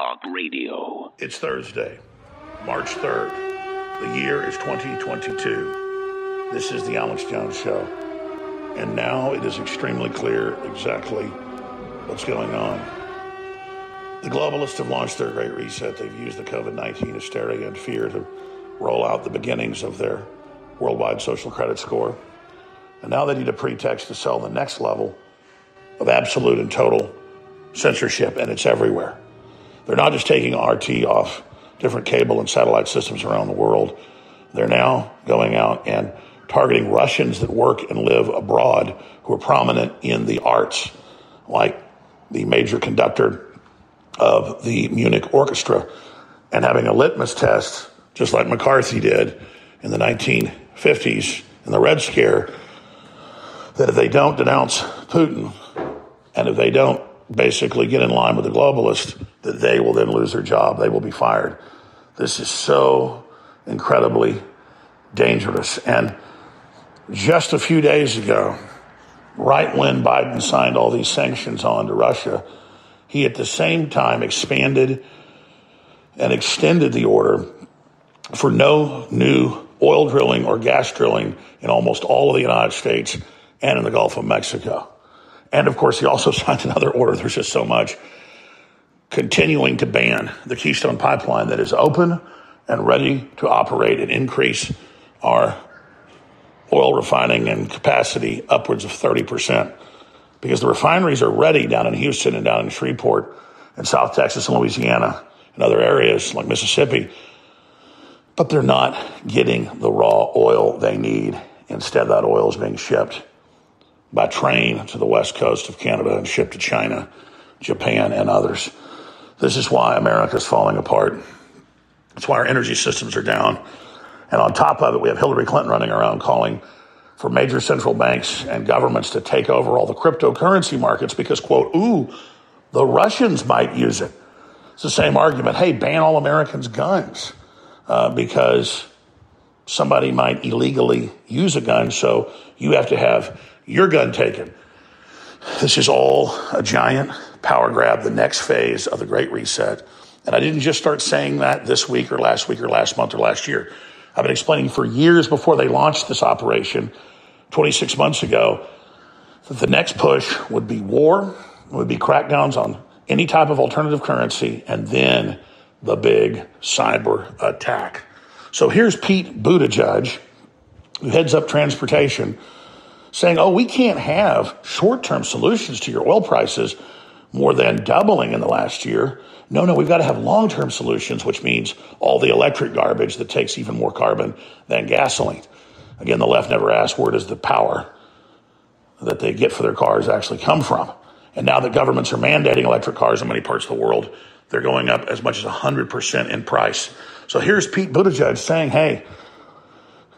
Talk Radio. It's Thursday, March 3rd. The year is 2022. This is the Alex Jones Show. And now it is extremely clear exactly what's going on. The globalists have launched their great reset. They've used the COVID 19 hysteria and fear to roll out the beginnings of their worldwide social credit score. And now they need a pretext to sell the next level of absolute and total censorship, and it's everywhere. They're not just taking RT off different cable and satellite systems around the world. They're now going out and targeting Russians that work and live abroad who are prominent in the arts, like the major conductor of the Munich Orchestra, and having a litmus test, just like McCarthy did in the 1950s in the Red Scare, that if they don't denounce Putin, and if they don't basically get in line with the globalists, that they will then lose their job. They will be fired. This is so incredibly dangerous. And just a few days ago, right when Biden signed all these sanctions on to Russia, he at the same time expanded and extended the order for no new oil drilling or gas drilling in almost all of the United States and in the Gulf of Mexico. And of course, he also signed another order. There's just so much continuing to ban the Keystone Pipeline that is open and ready to operate and increase our oil refining and capacity upwards of 30%. Because the refineries are ready down in Houston and down in Shreveport and South Texas and Louisiana and other areas like Mississippi, but they're not getting the raw oil they need. Instead, that oil is being shipped by train to the west coast of Canada and shipped to China, Japan, and others. This is why America is falling apart. It's why our energy systems are down. And on top of it, we have Hillary Clinton running around calling for major central banks and governments to take over all the cryptocurrency markets because, quote, ooh, the Russians might use it. It's the same argument. Hey, ban all Americans' guns uh, because somebody might illegally use a gun, so you have to have your gun taken. This is all a giant power grab, the next phase of the Great Reset. And I didn't just start saying that this week or last week or last month or last year. I've been explaining for years before they launched this operation, 26 months ago, that the next push would be war, would be crackdowns on any type of alternative currency, and then the big cyber attack. So here's Pete Buttigieg, who heads up transportation, saying, oh, we can't have short term solutions to your oil prices more than doubling in the last year. No, no, we've got to have long term solutions, which means all the electric garbage that takes even more carbon than gasoline. Again, the left never asked where does the power that they get for their cars actually come from. And now that governments are mandating electric cars in many parts of the world, they're going up as much as 100% in price. So here's Pete Buttigieg saying, hey,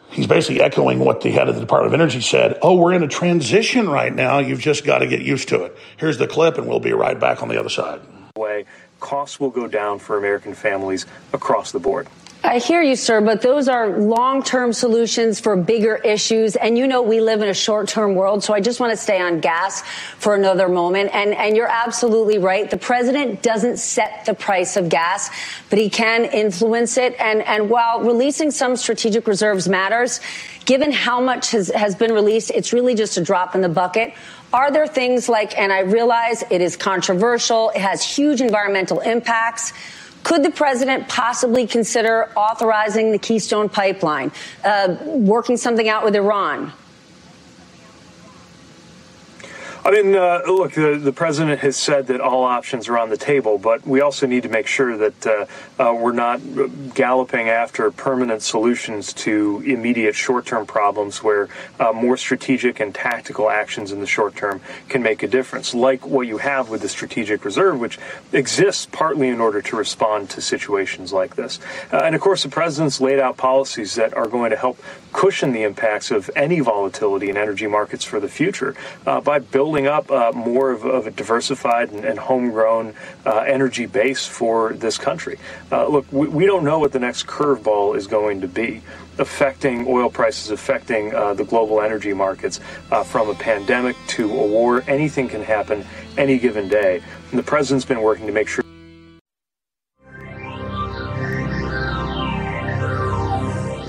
he's basically echoing what the head of the Department of Energy said. Oh, we're in a transition right now. You've just got to get used to it. Here's the clip, and we'll be right back on the other side. Way costs will go down for American families across the board. I hear you, sir, but those are long term solutions for bigger issues. And you know, we live in a short term world. So I just want to stay on gas for another moment. And, and you're absolutely right. The president doesn't set the price of gas, but he can influence it. And, and while releasing some strategic reserves matters, given how much has, has been released, it's really just a drop in the bucket. Are there things like, and I realize it is controversial, it has huge environmental impacts. Could the president possibly consider authorizing the Keystone Pipeline, uh, working something out with Iran? I mean, uh, look, the, the, president has said that all options are on the table, but we also need to make sure that uh, uh, we're not galloping after permanent solutions to immediate short term problems where uh, more strategic and tactical actions in the short term can make a difference, like what you have with the Strategic Reserve, which exists partly in order to respond to situations like this. Uh, and of course, the president's laid out policies that are going to help cushion the impacts of any volatility in energy markets for the future uh, by building up uh, more of, of, a diversified and, and homegrown uh, energy base for this country. Uh, look, we, we, don't know what the next curveball is going to be affecting oil prices, affecting uh, the global energy markets uh, from a pandemic to a war. Anything can happen any given day. And the president's been working to make sure.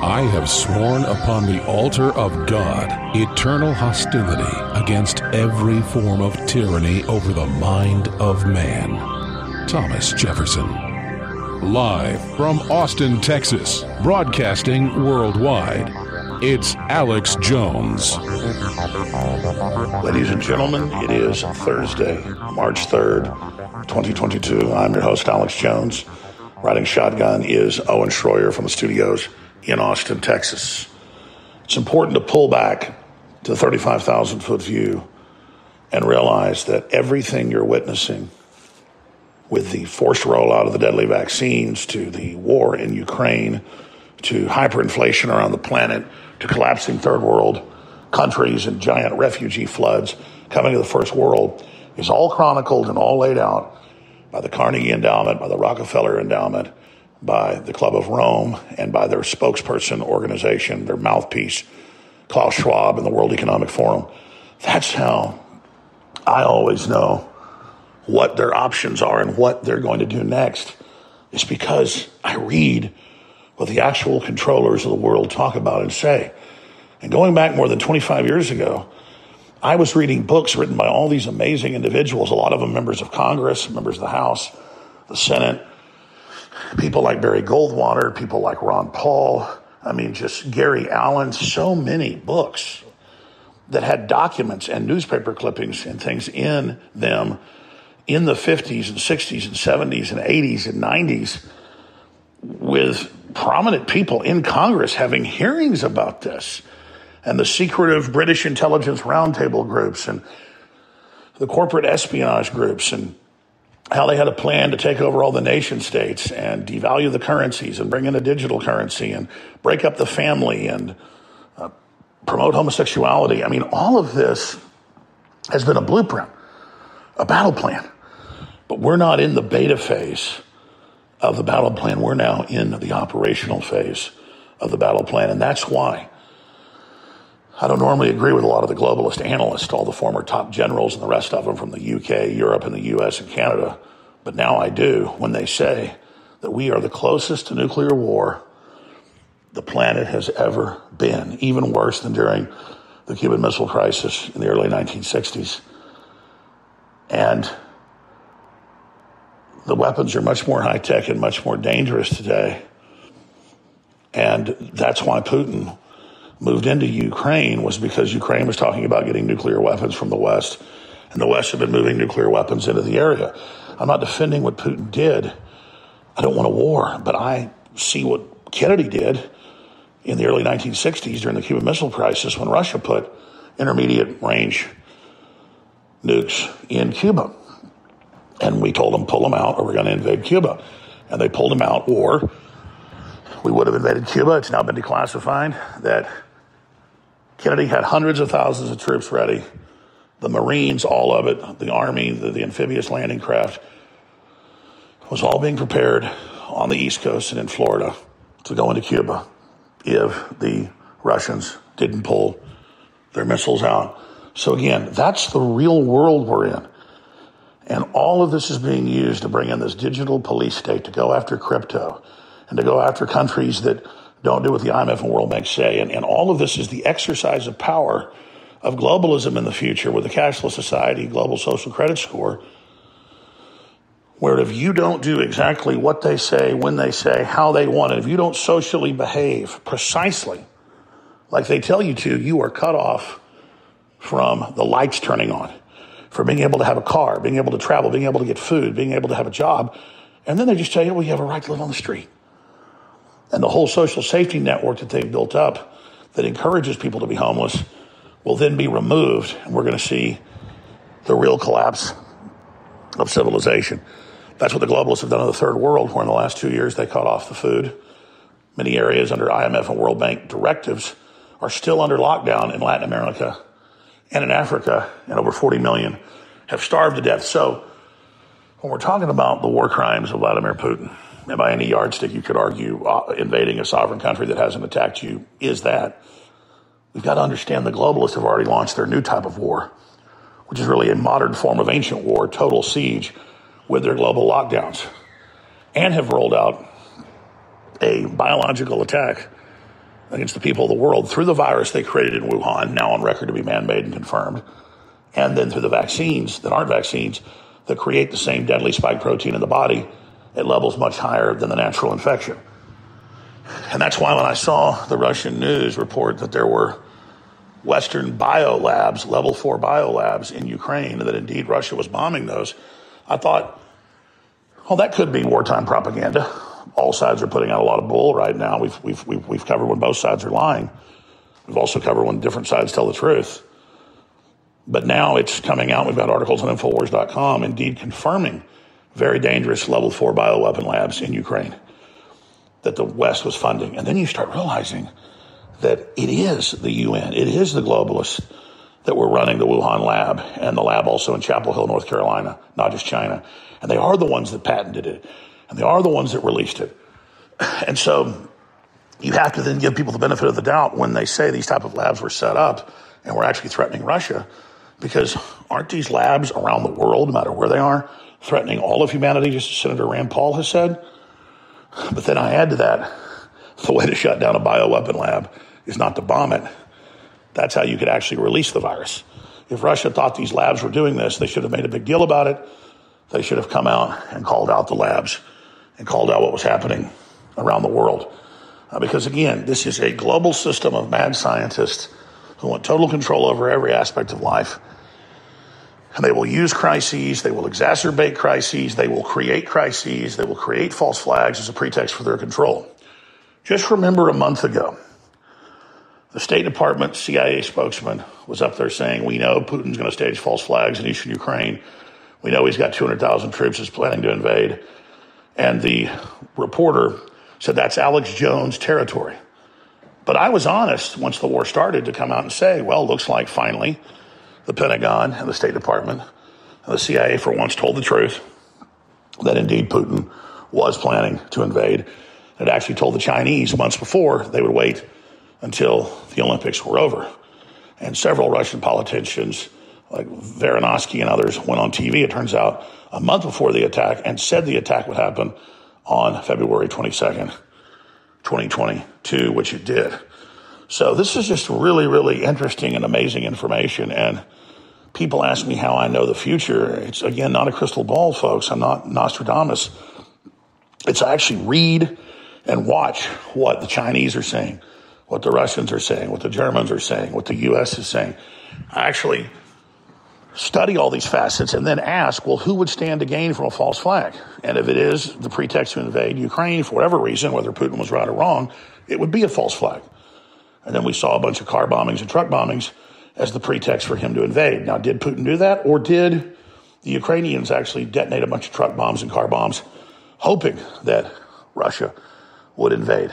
I have sworn upon the altar of God eternal hostility against every form of tyranny over the mind of man. Thomas Jefferson. Live from Austin, Texas, broadcasting worldwide. It's Alex Jones. Ladies and gentlemen, it is Thursday, March 3rd, 2022. I'm your host, Alex Jones. Riding shotgun is Owen Schroyer from the studios in Austin, Texas. It's important to pull back to the 35,000 foot view and realize that everything you're witnessing, with the forced rollout of the deadly vaccines to the war in Ukraine to hyperinflation around the planet to collapsing third world countries and giant refugee floods coming to the first world, is all chronicled and all laid out by the Carnegie Endowment, by the Rockefeller Endowment, by the Club of Rome and by their spokesperson organization, their mouthpiece, Klaus Schwab and the World Economic Forum. That's how I always know what their options are and what they're going to do next. It's because I read what the actual controllers of the world talk about and say. And going back more than 25 years ago, I was reading books written by all these amazing individuals, a lot of them members of Congress, members of the House, the Senate, people like Barry Goldwater, people like Ron Paul, I mean, just Gary Allen, so many books that had documents and newspaper clippings and things in them in the 50s and 60s and 70s and 80s and 90s with prominent people in Congress having hearings about this and the secretive British intelligence roundtable groups and the corporate espionage groups and how they had a plan to take over all the nation states and devalue the currencies and bring in a digital currency and break up the family and uh, promote homosexuality. I mean, all of this has been a blueprint, a battle plan. But we're not in the beta phase of the battle plan. We're now in the operational phase of the battle plan. And that's why I don't normally agree with a lot of the globalist analysts, all the former top generals and the rest of them from the UK, Europe, and the US and Canada. But now I do when they say that we are the closest to nuclear war the planet has ever been, even worse than during the Cuban Missile Crisis in the early 1960s. And the weapons are much more high tech and much more dangerous today. And that's why Putin moved into Ukraine was because Ukraine was talking about getting nuclear weapons from the West, and the West had been moving nuclear weapons into the area. I'm not defending what Putin did. I don't want a war, but I see what Kennedy did in the early 1960s during the Cuban Missile Crisis when Russia put intermediate range nukes in Cuba. And we told them, pull them out or we're going to invade Cuba. And they pulled them out, or we would have invaded Cuba. It's now been declassified that Kennedy had hundreds of thousands of troops ready. The Marines, all of it, the Army, the, the amphibious landing craft, was all being prepared on the East Coast and in Florida to go into Cuba if the Russians didn't pull their missiles out. So, again, that's the real world we're in. And all of this is being used to bring in this digital police state to go after crypto and to go after countries that don't do what the IMF and World Bank say. And, and all of this is the exercise of power of globalism in the future with a cashless society, global social credit score, where if you don't do exactly what they say, when they say, how they want it, if you don't socially behave precisely like they tell you to, you are cut off from the lights turning on, from being able to have a car, being able to travel, being able to get food, being able to have a job. And then they just tell you, well, you have a right to live on the street. And the whole social safety network that they've built up that encourages people to be homeless will then be removed. And we're going to see the real collapse of civilization. That's what the globalists have done in the third world, where in the last two years they cut off the food. Many areas under IMF and World Bank directives are still under lockdown in Latin America and in Africa, and over 40 million have starved to death. So, when we're talking about the war crimes of Vladimir Putin, and by any yardstick you could argue uh, invading a sovereign country that hasn't attacked you is that, we've got to understand the globalists have already launched their new type of war, which is really a modern form of ancient war, total siege, with their global lockdowns, and have rolled out a biological attack against the people of the world through the virus they created in Wuhan, now on record to be man made and confirmed, and then through the vaccines that aren't vaccines that create the same deadly spike protein in the body at levels much higher than the natural infection. And that's why when I saw the Russian news report that there were Western biolabs, level four biolabs in Ukraine, that indeed Russia was bombing those, I thought, well, that could be wartime propaganda all sides are putting out a lot of bull right now. We've, we've, we've, we've covered when both sides are lying. We've also covered when different sides tell the truth. But now it's coming out. We've got articles on Infowars.com indeed confirming very dangerous level four bioweapon labs in Ukraine that the West was funding. And then you start realizing that it is the UN, it is the globalists that were running the Wuhan lab and the lab also in Chapel Hill, North Carolina, not just China. And they are the ones that patented it and they are the ones that released it. And so you have to then give people the benefit of the doubt when they say these type of labs were set up and we're actually threatening Russia, because aren't these labs around the world, no matter where they are, threatening all of humanity, just as Senator Rand Paul has said? But then I add to that, the way to shut down a bioweapon lab is not to bomb it. That's how you could actually release the virus. If Russia thought these labs were doing this, they should have made a big deal about it. They should have come out and called out the labs and called out what was happening around the world. Uh, because again, this is a global system of mad scientists who want total control over every aspect of life. And they will use crises, they will exacerbate crises, they will create crises, they will create false flags as a pretext for their control. Just remember a month ago, the State Department CIA spokesman was up there saying, We know Putin's going to stage false flags in eastern Ukraine. We know he's got 200,000 troops he's planning to invade. And the reporter said, that's Alex Jones territory. But I was honest once the war started to come out and say, well, looks like finally the Pentagon and the State Department and the CIA for once told the truth that indeed Putin was planning to invade. It actually told the Chinese months before they would wait until the Olympics were over. And several Russian politicians, like Varinsky and others, went on TV, it turns out, a month before the attack and said the attack would happen on February 22nd, 2022, which it did. So this is just really, really interesting and amazing information. And people ask me how I know the future. It's again not a crystal ball, folks. I'm not Nostradamus. It's actually read and watch what the Chinese are saying, what the Russians are saying, what the Germans are saying, what the U.S. is saying. Actually study all these facets and then ask, well, who would stand to gain from a false flag? And if it is the pretext to invade Ukraine for whatever reason, whether Putin was right or wrong, it would be a false flag. And then we saw a bunch of car bombings and truck bombings as the pretext for him to invade. Now, did Putin do that? Or did the Ukrainians actually detonate a bunch of truck bombs and car bombs, hoping that Russia would invade?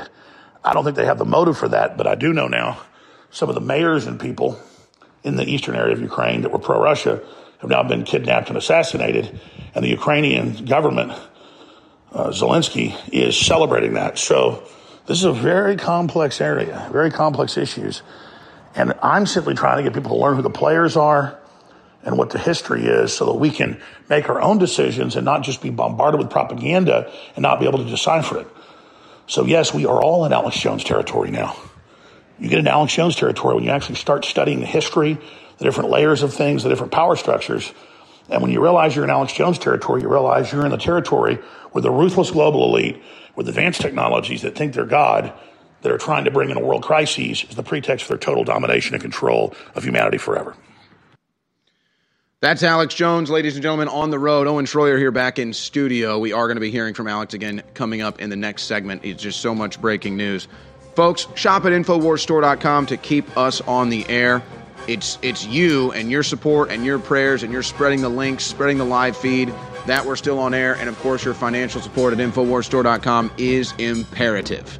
I don't think they have the motive for that, but I do know now some of the mayors and people in the eastern area of Ukraine that were pro Russia have now been kidnapped and assassinated. And the Ukrainian government, uh, Zelensky, is celebrating that. So this is a very complex area, very complex issues. And I'm simply trying to get people to learn who the players are and what the history is so that we can make our own decisions and not just be bombarded with propaganda and not be able to decipher it. So, yes, we are all in Alex Jones territory now. You get into Alex Jones territory when you actually start studying the history, the different layers of things, the different power structures. And when you realize you're in Alex Jones territory, you realize you're in the territory where the ruthless global elite with advanced technologies that think they're God, that are trying to bring in a world crisis, is the pretext for their total domination and control of humanity forever. That's Alex Jones, ladies and gentlemen, on the road. Owen Schroyer here back in studio. We are going to be hearing from Alex again coming up in the next segment. It's just so much breaking news. Folks, shop at InfoWarsStore.com to keep us on the air. It's it's you and your support and your prayers and you're spreading the links, spreading the live feed that we're still on air, and of course your financial support at InfoWarsStore.com is imperative.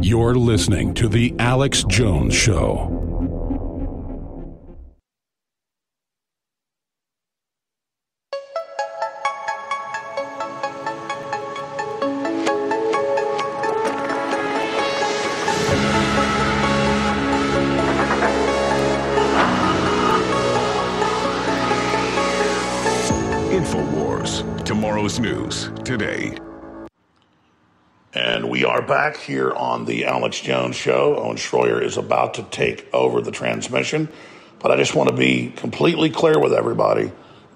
You're listening to The Alex Jones Show. InfoWars. Tomorrow's news today. And we are back here on the Alex Jones Show. Owen Schroyer is about to take over the transmission. But I just want to be completely clear with everybody.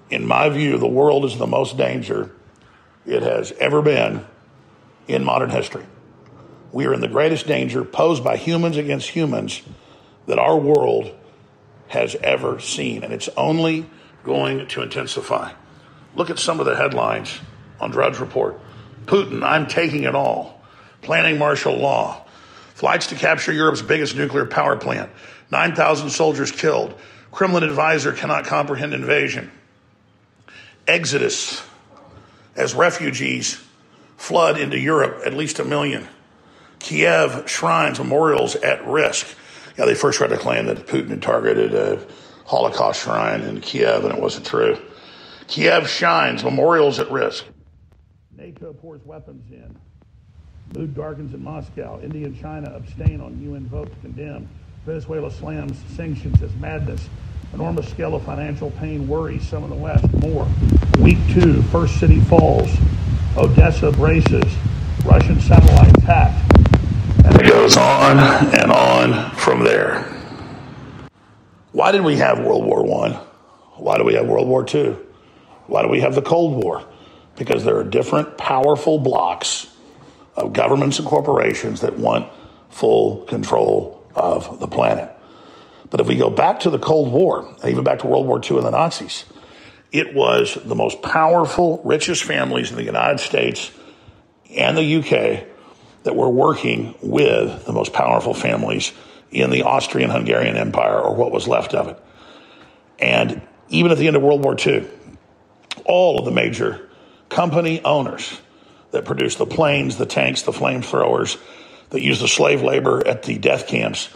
In my view, the world is the most danger it has ever been in modern history. We are in the greatest danger posed by humans against humans that our world has ever seen. And it's only going to intensify. Look at some of the headlines on Drudge Report. Putin, I'm taking it all. Planning martial law. Flights to capture Europe's biggest nuclear power plant. 9,000 soldiers killed. Kremlin advisor cannot comprehend invasion. Exodus as refugees flood into Europe, at least a million. Kiev shrines, memorials at risk. Yeah, they first tried to claim that Putin had targeted a Holocaust shrine in Kiev, and it wasn't true. Kiev shines, memorials at risk. NATO pours weapons in. Mood darkens in Moscow. India and China abstain on UN vote to condemn. Venezuela slams sanctions as madness. Enormous scale of financial pain worries some in the West. More. Week two, first city falls. Odessa braces. Russian satellite attack. And it goes on and on from there. Why did we have World War One? Why do we have World War Two? Why do we have the Cold War? Because there are different powerful blocs of governments and corporations that want full control of the planet. But if we go back to the Cold War, even back to World War II and the Nazis, It was the most powerful, richest families in the United States and the UK that were working with the most powerful families in the Austrian Hungarian Empire or what was left of it. And even at the end of World War II, all of the major company owners that produced the planes, the tanks, the flamethrowers, that used the slave labor at the death camps,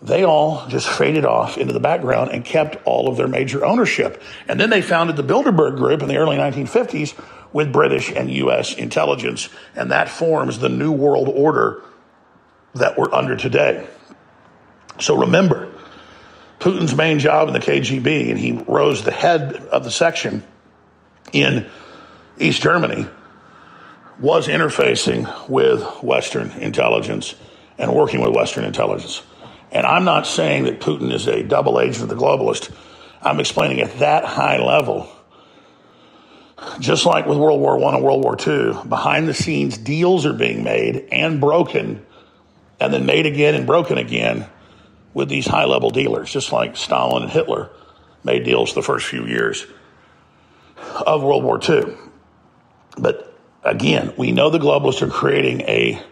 they all just faded off into the background and kept all of their major ownership. And then they founded the Bilderberg Group in the early 1950s with British and U.S. intelligence, and that forms the new world order that we're under today. So remember, Putin's main job in the KGB, and he rose the head of the section in East Germany, was interfacing with Western intelligence and working with Western intelligence. And I'm not saying that Putin is a double agent of the globalist. I'm explaining at that high level, just like with World War I and World War II, behind the scenes deals are being made and broken, and then made again and broken again with these high level dealers, just like Stalin and Hitler made deals the first few years of World War II. But again, we know the globalists are creating a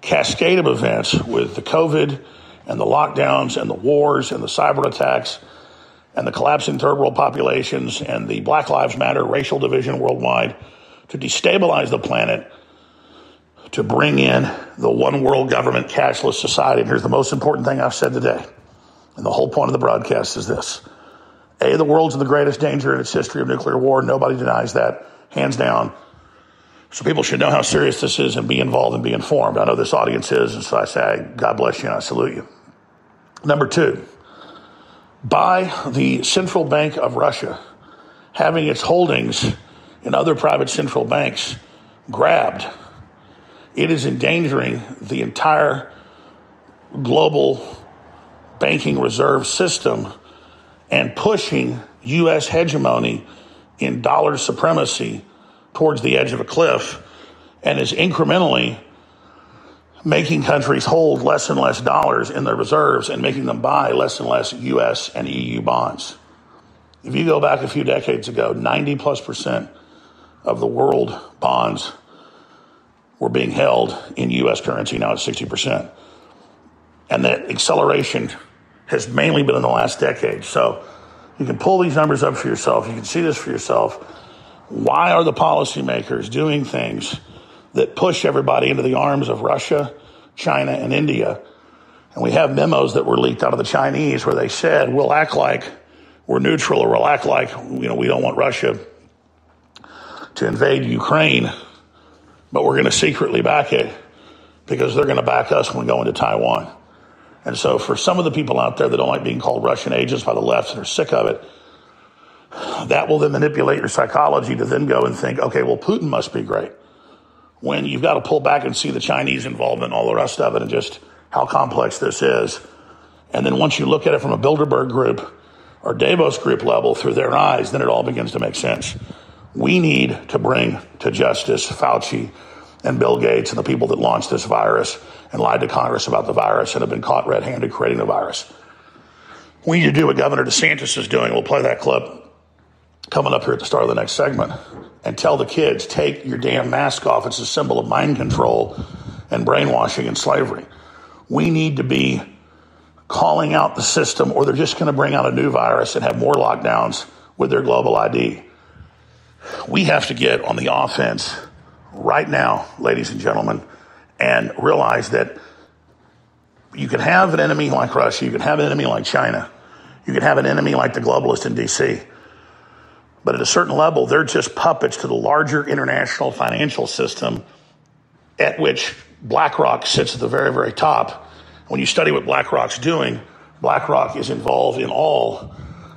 cascade of events with the COVID and the lockdowns and the wars and the cyber attacks and the collapsing third world populations and the Black Lives Matter racial division worldwide to destabilize the planet, to bring in the one world government cashless society. And here's the most important thing I've said today. And the whole point of the broadcast is this A, the world's in the greatest danger in its history of nuclear war. Nobody denies that, hands down. So people should know how serious this is and be involved and be informed. I know this audience is, and so I say, God bless you and I salute you. Number two, by the Central Bank of Russia having its holdings in other private central banks grabbed, it is endangering the entire global banking reserve system and pushing U.S. hegemony in dollar supremacy towards the edge of a cliff and is incrementally making countries hold less and less dollars in their reserves and making them buy less and less US and EU bonds. If you go back a few decades ago, 90 plus percent of the world bonds were being held in US currency. Now it's 60%. And that acceleration has mainly been in the last decade. So you can pull these numbers up for yourself. You can see this for yourself. Why are the policymakers doing things that push everybody into the arms of Russia, China, and India? And we have memos that were leaked out of the Chinese where they said, we'll act like we're neutral or we'll act like, you know, we don't want Russia to invade Ukraine, but we're going to secretly back it because they're going to back us when we go into Taiwan. And so for some of the people out there that don't like being called Russian agents by the left and are sick of it, that will then manipulate your psychology to then go and think, okay, well, Putin must be great. When you've got to pull back and see the Chinese involvement and all the rest of it and just how complex this is. And then once you look at it from a Bilderberg group or Davos group level through their eyes, then it all begins to make sense. We need to bring to justice Fauci and Bill Gates and the people that launched this virus and lied to Congress about the virus and have been caught red handed creating the virus. We need to do what Governor DeSantis is doing. We'll play that clip coming up here at the start of the next segment and tell the kids take your damn mask off. It's a symbol of mind control and brainwashing and slavery. We need to be calling out the system, or they're just going to bring out a new virus and have more lockdowns with their global ID. We have to get on the offense right now, ladies and gentlemen, and realize that you can have an enemy like Russia, you can have an enemy like China, you can have an enemy like the globalist in DC. But at a certain level, they're just puppets to the larger international financial system at which BlackRock sits at the very, very top. When you study what BlackRock's doing, BlackRock is involved in all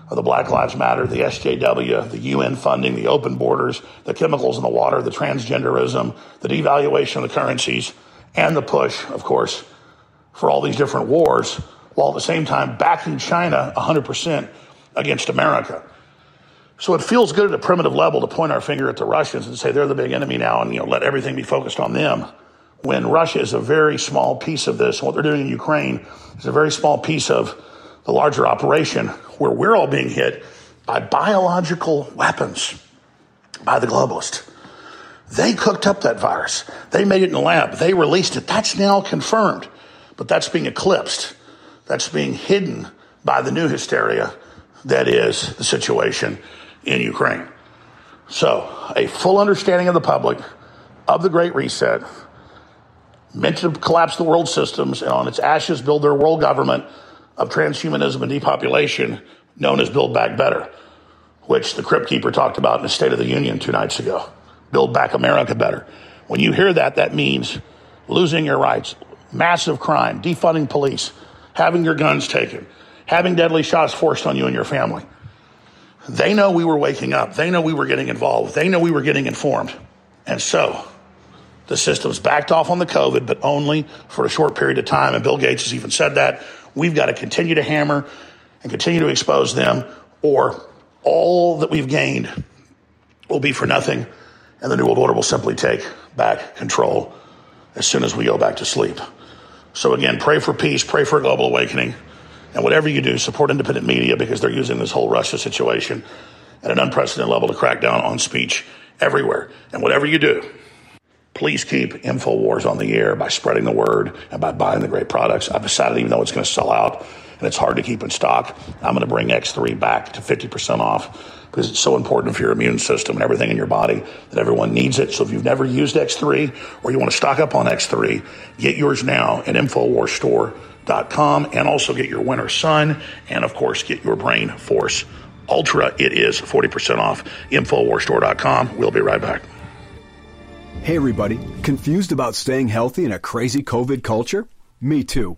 of the Black Lives Matter, the SJW, the UN funding, the open borders, the chemicals in the water, the transgenderism, the devaluation of the currencies, and the push, of course, for all these different wars, while at the same time backing China 100% against America. So it feels good at a primitive level to point our finger at the Russians and say they're the big enemy now and you know let everything be focused on them. When Russia is a very small piece of this, and what they're doing in Ukraine is a very small piece of the larger operation where we're all being hit by biological weapons by the globalists. They cooked up that virus. They made it in the lab. They released it. That's now confirmed. But that's being eclipsed. That's being hidden by the new hysteria that is the situation in Ukraine. So, a full understanding of the public of the Great Reset, meant to collapse the world systems and on its ashes build their world government of transhumanism and depopulation known as Build Back Better, which the Crypt Keeper talked about in the State of the Union two nights ago. Build Back America Better. When you hear that, that means losing your rights, massive crime, defunding police, having your guns taken, having deadly shots forced on you and your family. They know we were waking up. They know we were getting involved. They know we were getting informed. And so the system's backed off on the COVID, but only for a short period of time. And Bill Gates has even said that. We've got to continue to hammer and continue to expose them, or all that we've gained will be for nothing. And the New World Order will simply take back control as soon as we go back to sleep. So, again, pray for peace, pray for a global awakening. And whatever you do, support independent media because they're using this whole Russia situation at an unprecedented level to crack down on speech everywhere. And whatever you do, please keep InfoWars on the air by spreading the word and by buying the great products. I've decided, even though it's going to sell out and it's hard to keep in stock, I'm going to bring X3 back to 50% off because it's so important for your immune system and everything in your body that everyone needs it. So if you've never used X3 or you want to stock up on X3, get yours now at InfoWarsStore.com and also get your Winter Sun and, of course, get your Brain Force Ultra. It is 40% off. InfoWarsStore.com. We'll be right back. Hey, everybody. Confused about staying healthy in a crazy COVID culture? Me too.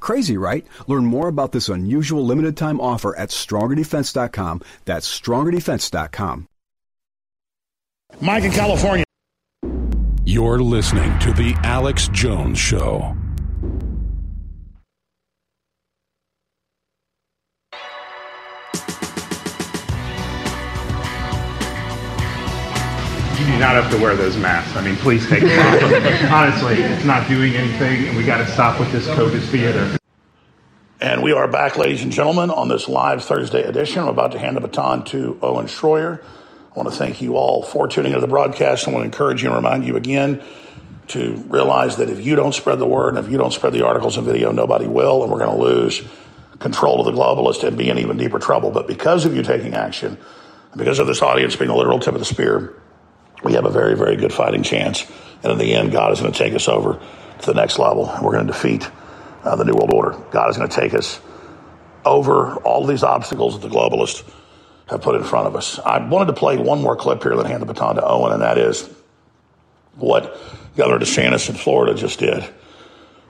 Crazy, right? Learn more about this unusual limited time offer at strongerdefense.com. That's strongerdefense.com. Mike in California. You're listening to The Alex Jones Show. You do not have to wear those masks. I mean, please take them off. Honestly, it's not doing anything, and we got to stop with this COVID theater. And we are back, ladies and gentlemen, on this live Thursday edition. I'm about to hand the baton to Owen Schroyer. I want to thank you all for tuning into the broadcast. I want to encourage you and remind you again to realize that if you don't spread the word and if you don't spread the articles and video, nobody will, and we're going to lose control of the globalist and be in even deeper trouble. But because of you taking action, because of this audience being the literal tip of the spear, we have a very, very good fighting chance. And in the end, God is going to take us over to the next level. We're going to defeat uh, the New World Order. God is going to take us over all these obstacles that the globalists have put in front of us. I wanted to play one more clip here, then hand the baton to Owen, and that is what Governor DeSantis in Florida just did,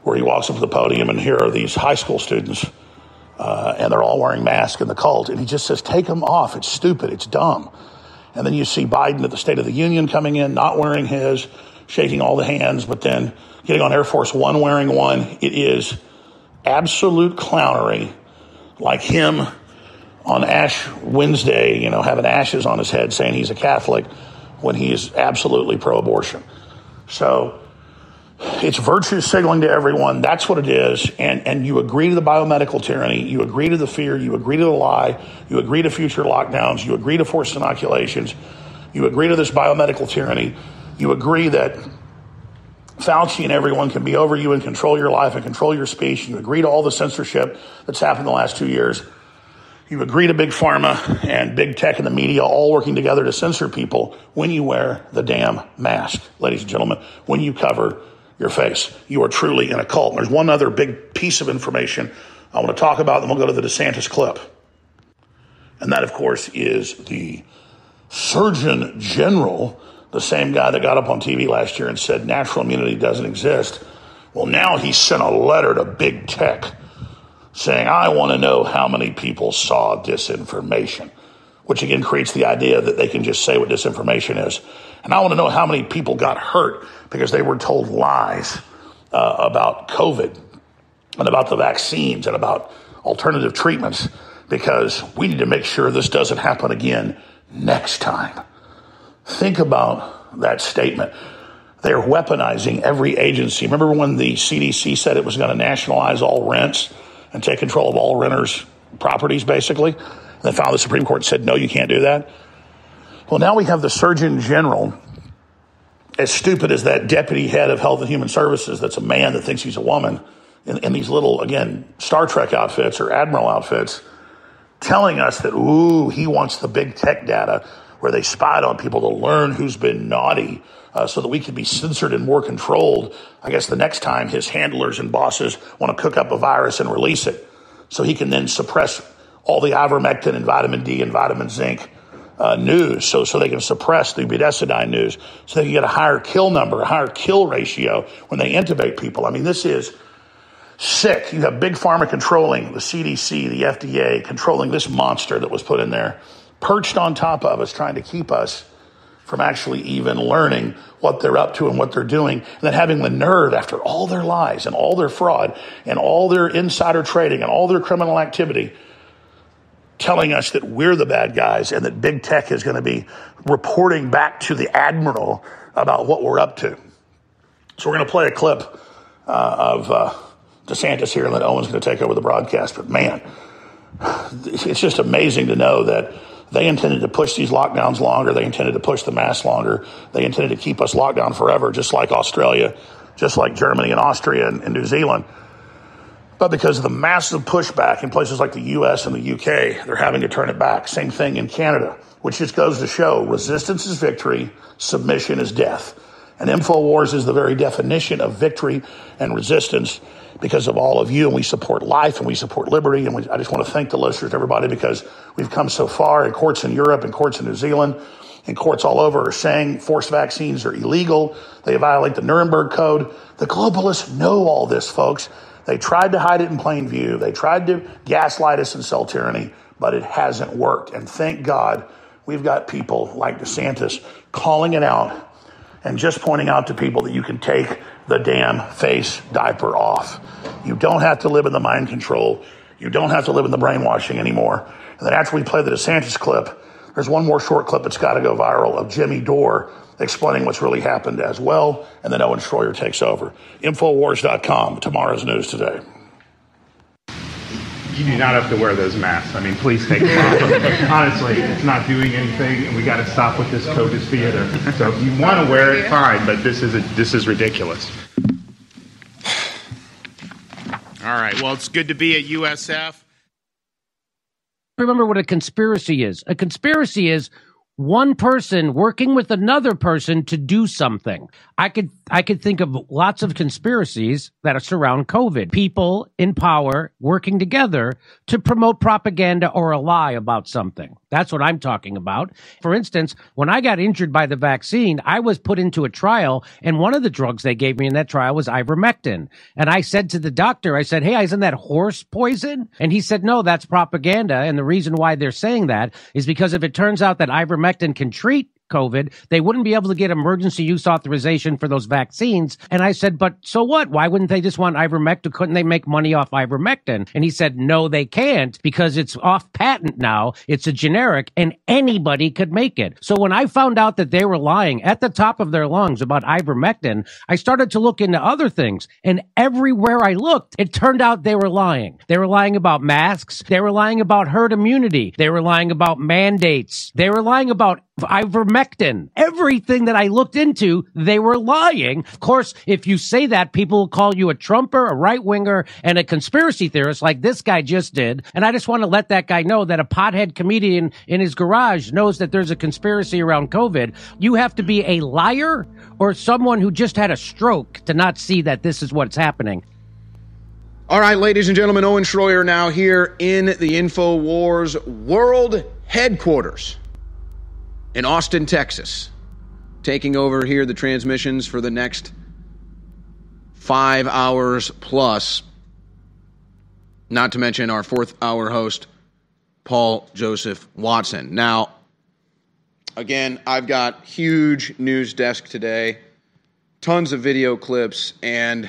where he walks up to the podium, and here are these high school students, uh, and they're all wearing masks in the cult, and he just says, Take them off. It's stupid. It's dumb. And then you see Biden at the State of the Union coming in, not wearing his, shaking all the hands, but then getting on Air Force One wearing one. It is absolute clownery, like him on Ash Wednesday, you know, having ashes on his head saying he's a Catholic when he is absolutely pro abortion. So it's virtue signaling to everyone. That's what it is. And, and you agree to the biomedical tyranny. You agree to the fear. You agree to the lie. You agree to future lockdowns. You agree to forced inoculations. You agree to this biomedical tyranny. You agree that Fauci and everyone can be over you and control your life and control your speech. You agree to all the censorship that's happened the last two years. You agree to big pharma and big tech and the media all working together to censor people when you wear the damn mask, ladies and gentlemen, when you cover your face. You are truly in a cult. And there's one other big piece of information I want to talk about, then we'll go to the DeSantis clip. And that, of course, is the Surgeon General, the same guy that got up on TV last year and said natural immunity doesn't exist. Well, now he sent a letter to big tech saying, I want to know how many people saw disinformation, which again creates the idea that they can just say what disinformation is. And I want to know how many people got hurt because they were told lies uh, about COVID and about the vaccines and about alternative treatments because we need to make sure this doesn't happen again next time. Think about that statement. They're weaponizing every agency. Remember when the CDC said it was going to nationalize all rents and take control of all renters' properties, basically? And they found the Supreme Court said, no, you can't do that. Well, now we have the Surgeon General, as stupid as that deputy head of Health and Human Services, that's a man that thinks he's a woman, in, in these little, again, Star Trek outfits or Admiral outfits telling us that, ooh, he wants the big tech data where they spied on people to learn who's been naughty uh, so that we can be censored and more controlled. I guess the next time his handlers and bosses want to cook up a virus and release it so he can then suppress all the ivermectin and vitamin D and vitamin zinc uh, news so, so they can suppress the budesonide news so they can get a higher kill number, a higher kill ratio when they intubate people. I mean, this is sick. You have big pharma controlling the CDC, the FDA, controlling this monster that was put in there, perched on top of us, trying to keep us from actually even learning what they're up to and what they're doing, and then having the nerve after all their lies and all their fraud and all their insider trading and all their criminal activity telling us that we're the bad guys and that big tech is going to be reporting back to the admiral about what we're up to. So we're going to play a clip uh, of uh, DeSantis here, and then Owen's going to take over the broadcast. But man, it's just amazing to know that they intended to push these lockdowns longer. They intended to push the mask longer. They intended to keep us locked down forever, just like Australia, just like Germany and Austria and, and New Zealand. But because of the massive pushback in places like the US and the UK, they're having to turn it back. Same thing in Canada, which just goes to show resistance is victory, submission is death. And InfoWars is the very definition of victory and resistance because of all of you. And we support life and we support liberty. And we, I just want to thank the listeners, everybody, because we've come so far in courts in Europe and courts in New Zealand and courts all over are saying forced vaccines are illegal. They violate the Nuremberg Code. The globalists know all this, folks. They tried to hide it in plain view. They tried to gaslight us and sell tyranny, but it hasn't worked. And thank God we've got people like DeSantis calling it out and just pointing out to people that you can take the damn face diaper off. You don't have to live in the mind control. You don't have to live in the brainwashing anymore. And then after we play the DeSantis clip, there's one more short clip that's got to go viral of Jimmy Dore explaining what's really happened as well. And then Owen Shroyer takes over. Infowars.com, tomorrow's news today. You do not have to wear those masks. I mean, please take them off. Honestly, it's not doing anything, and we got to stop with this COVID theater. So if you want to oh, wear it, fine, but this is a, this is ridiculous. All right. Well, it's good to be at USF. Remember what a conspiracy is. A conspiracy is one person working with another person to do something. I could I could think of lots of conspiracies that surround COVID. People in power working together to promote propaganda or a lie about something. That's what I'm talking about. For instance, when I got injured by the vaccine, I was put into a trial and one of the drugs they gave me in that trial was ivermectin. And I said to the doctor, I said, "Hey, isn't that horse poison?" And he said, "No, that's propaganda." And the reason why they're saying that is because if it turns out that ivermectin can treat COVID, they wouldn't be able to get emergency use authorization for those vaccines. And I said, but so what? Why wouldn't they just want ivermectin? Couldn't they make money off ivermectin? And he said, no, they can't because it's off patent now. It's a generic and anybody could make it. So when I found out that they were lying at the top of their lungs about ivermectin, I started to look into other things and everywhere I looked, it turned out they were lying. They were lying about masks. They were lying about herd immunity. They were lying about mandates. They were lying about ivermectin. Everything that I looked into, they were lying. Of course, if you say that, people will call you a Trumper, a right winger, and a conspiracy theorist like this guy just did. And I just want to let that guy know that a pothead comedian in his garage knows that there's a conspiracy around COVID. You have to be a liar or someone who just had a stroke to not see that this is what's happening. All right, ladies and gentlemen, Owen Shroyer now here in the InfoWars World Headquarters in Austin, Texas, taking over here the transmissions for the next five hours plus. Not to mention our fourth hour host, Paul Joseph Watson. Now, again, I've got huge news desk today, tons of video clips, and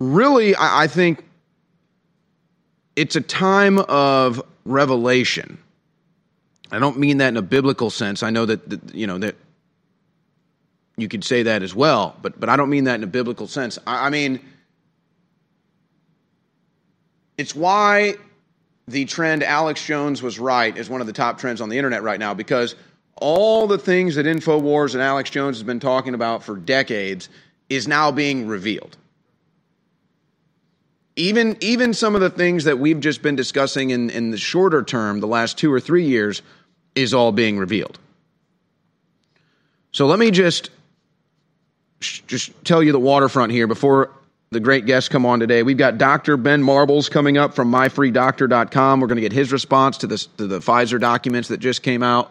really, I, I think it's a time of revelation. I don't mean that in a biblical sense. I know that, you know that you could say that as well, but but I don't mean that in a biblical sense. I, I mean it's why the trend Alex Jones was right is one of the top trends on the internet right now because all the things that InfoWars and Alex Jones has been talking about for decades is now being revealed. Even, even some of the things that we've just been discussing in, in the shorter term, the last two or three years, is all being revealed. So let me just just tell you the waterfront here before the great guests come on today. We've got Dr. Ben Marbles coming up from myfreedoctor.com. We're going to get his response to, this, to the Pfizer documents that just came out.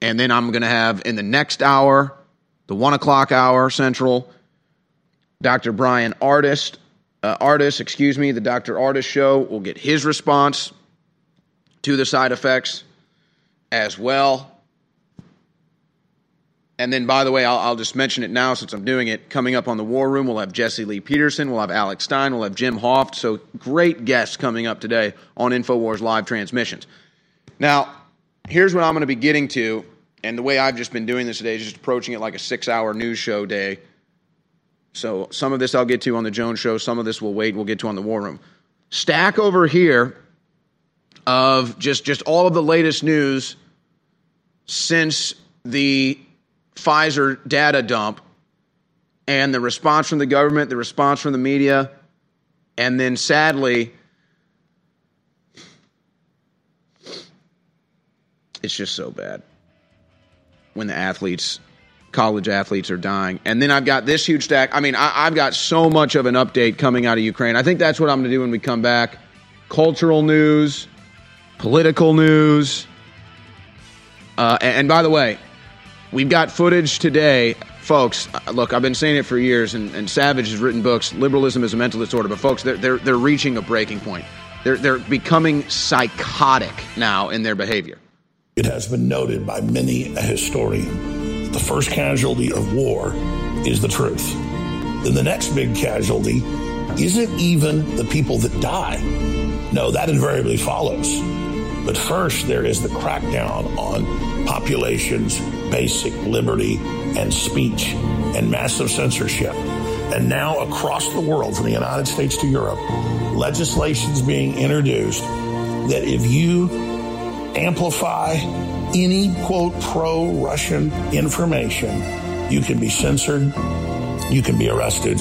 And then I'm going to have in the next hour, the one o'clock hour central, Dr. Bryan Ardis, uh, excuse me, the Dr. Ardis show. We'll get his response to the side effects as well. And then, by the way, I'll, I'll, just mention it now since I'm doing it. Coming up on the War Room, we'll have Jesse Lee Peterson, we'll have Alex Stein, we'll have Jim Hoft. So, great guests coming up today on InfoWars live transmissions. Now, here's what I'm going to be getting to. And the way I've just been doing this today is just approaching it like a six hour news show day. So, some of this I'll get to on the Jones show, some of this we'll wait, we'll get to on the War Room. Stack over here of just, just all of the latest news since the Pfizer data dump and the response from the government, the response from the media, and then sadly, it's just so bad when the athletes, college athletes, are dying. And then I've got this huge stack. I mean, I, have got so much of an update coming out of Ukraine. I think that's what I'm going to do when we come back cultural news, political news. Uh, and, and by the way, We've got footage today, folks. Uh, look, I've been saying it for years, and, and Savage has written books. Liberalism is a mental disorder, but folks, they're they're, they're reaching a breaking point. They're they're becoming psychotic now in their behavior. It has been noted by many a historian the first casualty of war is the truth. Then the next big casualty isn't even the people that die. No, that invariably follows. But first, there is the crackdown on populations' basic liberty and speech and massive censorship. And now, across the world, from the United States to Europe, legislation's being introduced that if you amplify any quote pro Russian information, you can be censored, you can be arrested,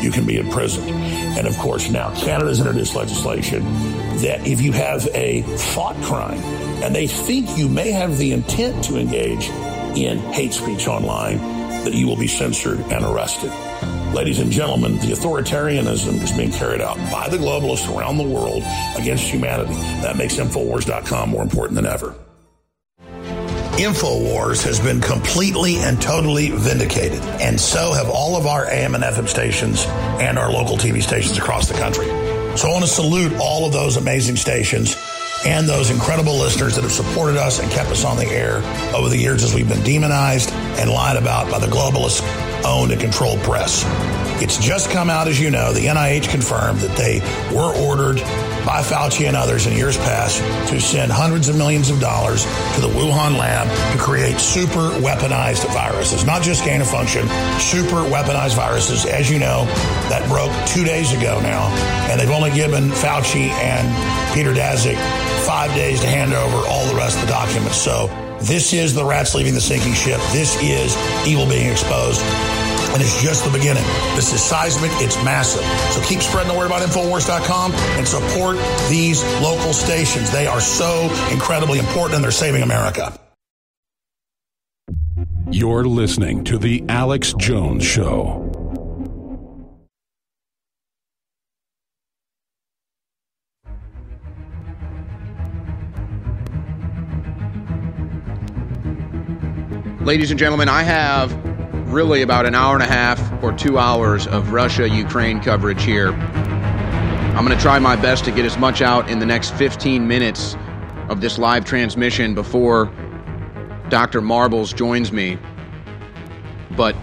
you can be imprisoned. And of course, now Canada's introduced legislation that if you have a thought crime and they think you may have the intent to engage in hate speech online, that you will be censored and arrested. Ladies and gentlemen, the authoritarianism is being carried out by the globalists around the world against humanity. That makes Infowars.com more important than ever. InfoWars has been completely and totally vindicated, and so have all of our AM and FM stations and our local TV stations across the country. So I want to salute all of those amazing stations and those incredible listeners that have supported us and kept us on the air over the years as we've been demonized and lied about by the globalist owned and controlled press. It's just come out, as you know, the NIH confirmed that they were ordered by Fauci and others in years past to send hundreds of millions of dollars to the Wuhan lab to create super weaponized viruses. Not just gain of function, super weaponized viruses. As you know, that broke two days ago now, and they've only given Fauci and Peter Daszak five days to hand over all the rest of the documents. So this is the rats leaving the sinking ship. This is evil being exposed and it's just the beginning. This is seismic, it's massive. So keep spreading the word about InfoWars.com and support these local stations. They are so incredibly important and they're saving America. You're listening to The Alex Jones Show. Ladies and gentlemen, I have really about an hour and a half or two hours of Russia Ukraine coverage here. I'm going to try my best to get as much out in the next 15 minutes of this live transmission before Dr. Marbles joins me. But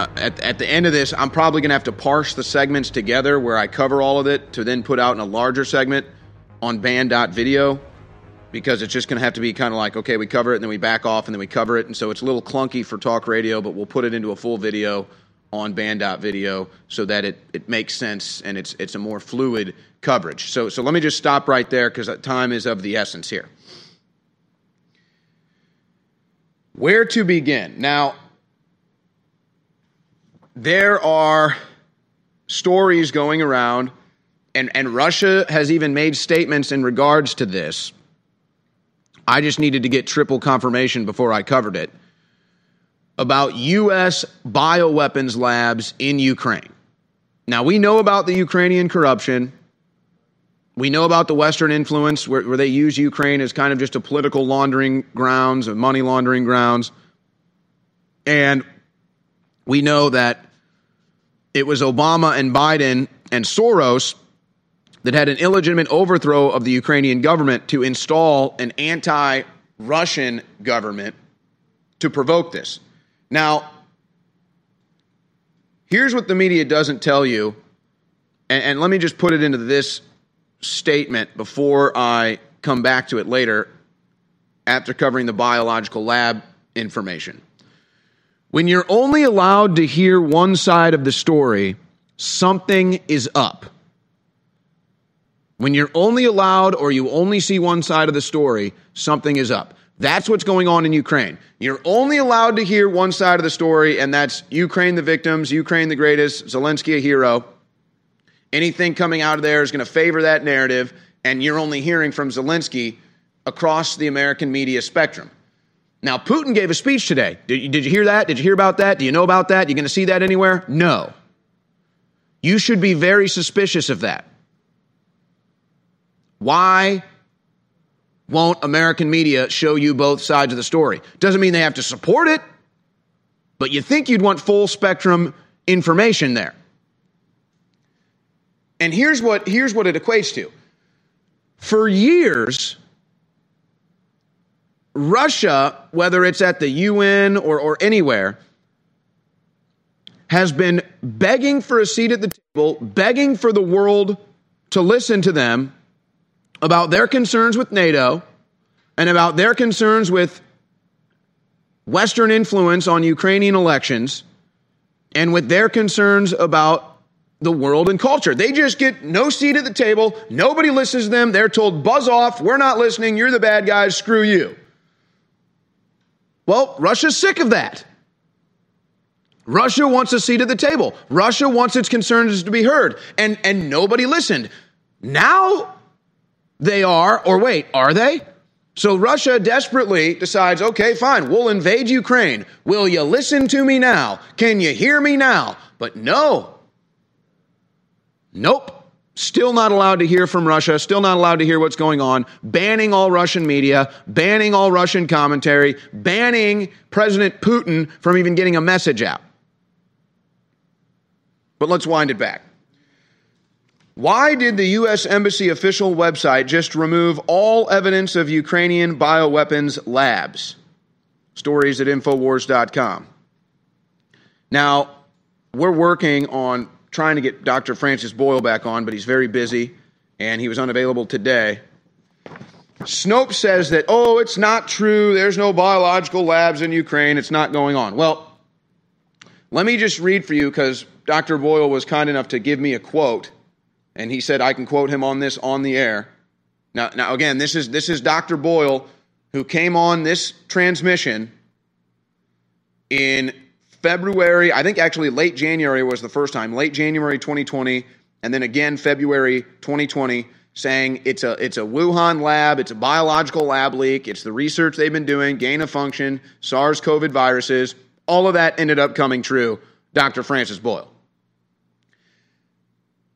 uh, at, at the end of this, I'm probably going to have to parse the segments together where I cover all of it to then put out in a larger segment on band.video because it's just going to have to be kind of like, okay, we cover it and then we back off and then we cover it. And so it's a little clunky for talk radio, but we'll put it into a full video on band.video so that it, it makes sense and it's, it's a more fluid coverage. So, so let me just stop right there because time is of the essence here. Where to begin? Now, there are stories going around, and, and Russia has even made statements in regards to this. I just needed to get triple confirmation before I covered it about U.S. bioweapons labs in Ukraine. Now, we know about the Ukrainian corruption. We know about the Western influence where, where, they use Ukraine as kind of just a political laundering grounds, of money laundering grounds. And we know that it was Obama and Biden and Soros that had an illegitimate overthrow of the Ukrainian government to install an anti Russian government to provoke this. Now, here's what the media doesn't tell you, and, and, let me just put it into this statement before I come back to it later after covering the biological lab information. When you're only allowed to hear one side of the story, something is up. When you're only allowed or you only see one side of the story, something is up. That's what's going on in Ukraine. You're only allowed to hear one side of the story, and that's Ukraine the victims, Ukraine the greatest, Zelensky a hero. Anything coming out of there is going to favor that narrative, and you're only hearing from Zelensky across the American media spectrum. Now, Putin gave a speech today. Did you, did you hear that? Did you hear about that? Do you know about that? You going to see that anywhere? No. You should be very suspicious of that. Why won't American media show you both sides of the story? Doesn't mean they have to support it, but you think you'd want full spectrum information there. And here's what, here's what it equates to. For years, Russia, whether it's at the UN or, or anywhere, has been begging for a seat at the table, begging for the world to listen to them about their concerns with NATO and about their concerns with Western influence on Ukrainian elections and with their concerns about the world and culture. They just get no seat at the table. Nobody listens to them. They're told, buzz off. We're not listening. You're the bad guys. Screw you. Well, Russia's sick of that. Russia wants a seat at the table. Russia wants its concerns to be heard. And, and nobody listened. Now they are, or wait, are they? So Russia desperately decides, okay, fine, we'll invade Ukraine. Will you listen to me now? Can you hear me now? But no. Nope. Still not allowed to hear from Russia, still not allowed to hear what's going on, banning all Russian media, banning all Russian commentary, banning President Putin from even getting a message out. But let's wind it back. Why did the U.S. Embassy official website just remove all evidence of Ukrainian bioweapons labs? Stories at Infowars.com. Now, we're working on trying to get Dr. Francis Boyle back on, but he's very busy and he was unavailable today. Snopes says that, oh, it's not true. There's no biological labs in Ukraine. It's not going on. Well, let me just read for you because Dr. Boyle was kind enough to give me a quote and he said I can quote him on this on the air. Now, now again, this is this is Dr. Boyle who came on this transmission in February. I think actually late January was the first time, late January 2020, and then again February 2020, saying it's a it's a Wuhan lab, it's a biological lab leak, it's the research they've been doing, gain of function, SARS-CoV viruses. All of that ended up coming true. Dr. Francis Boyle.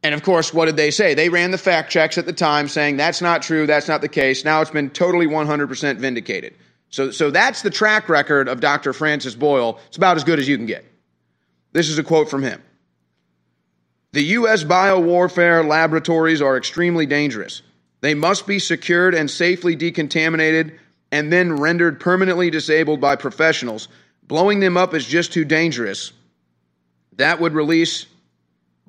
And of course, what did they say? They ran the fact checks at the time saying that's not true, that's not the case. Now it's been totally 100% vindicated. So, so that's the track record of Dr. Francis Boyle. It's about as good as you can get. This is a quote from him. The U.S. biowarfare laboratories are extremely dangerous. They must be secured and safely decontaminated and then rendered permanently disabled by professionals. Blowing them up is just too dangerous. That would release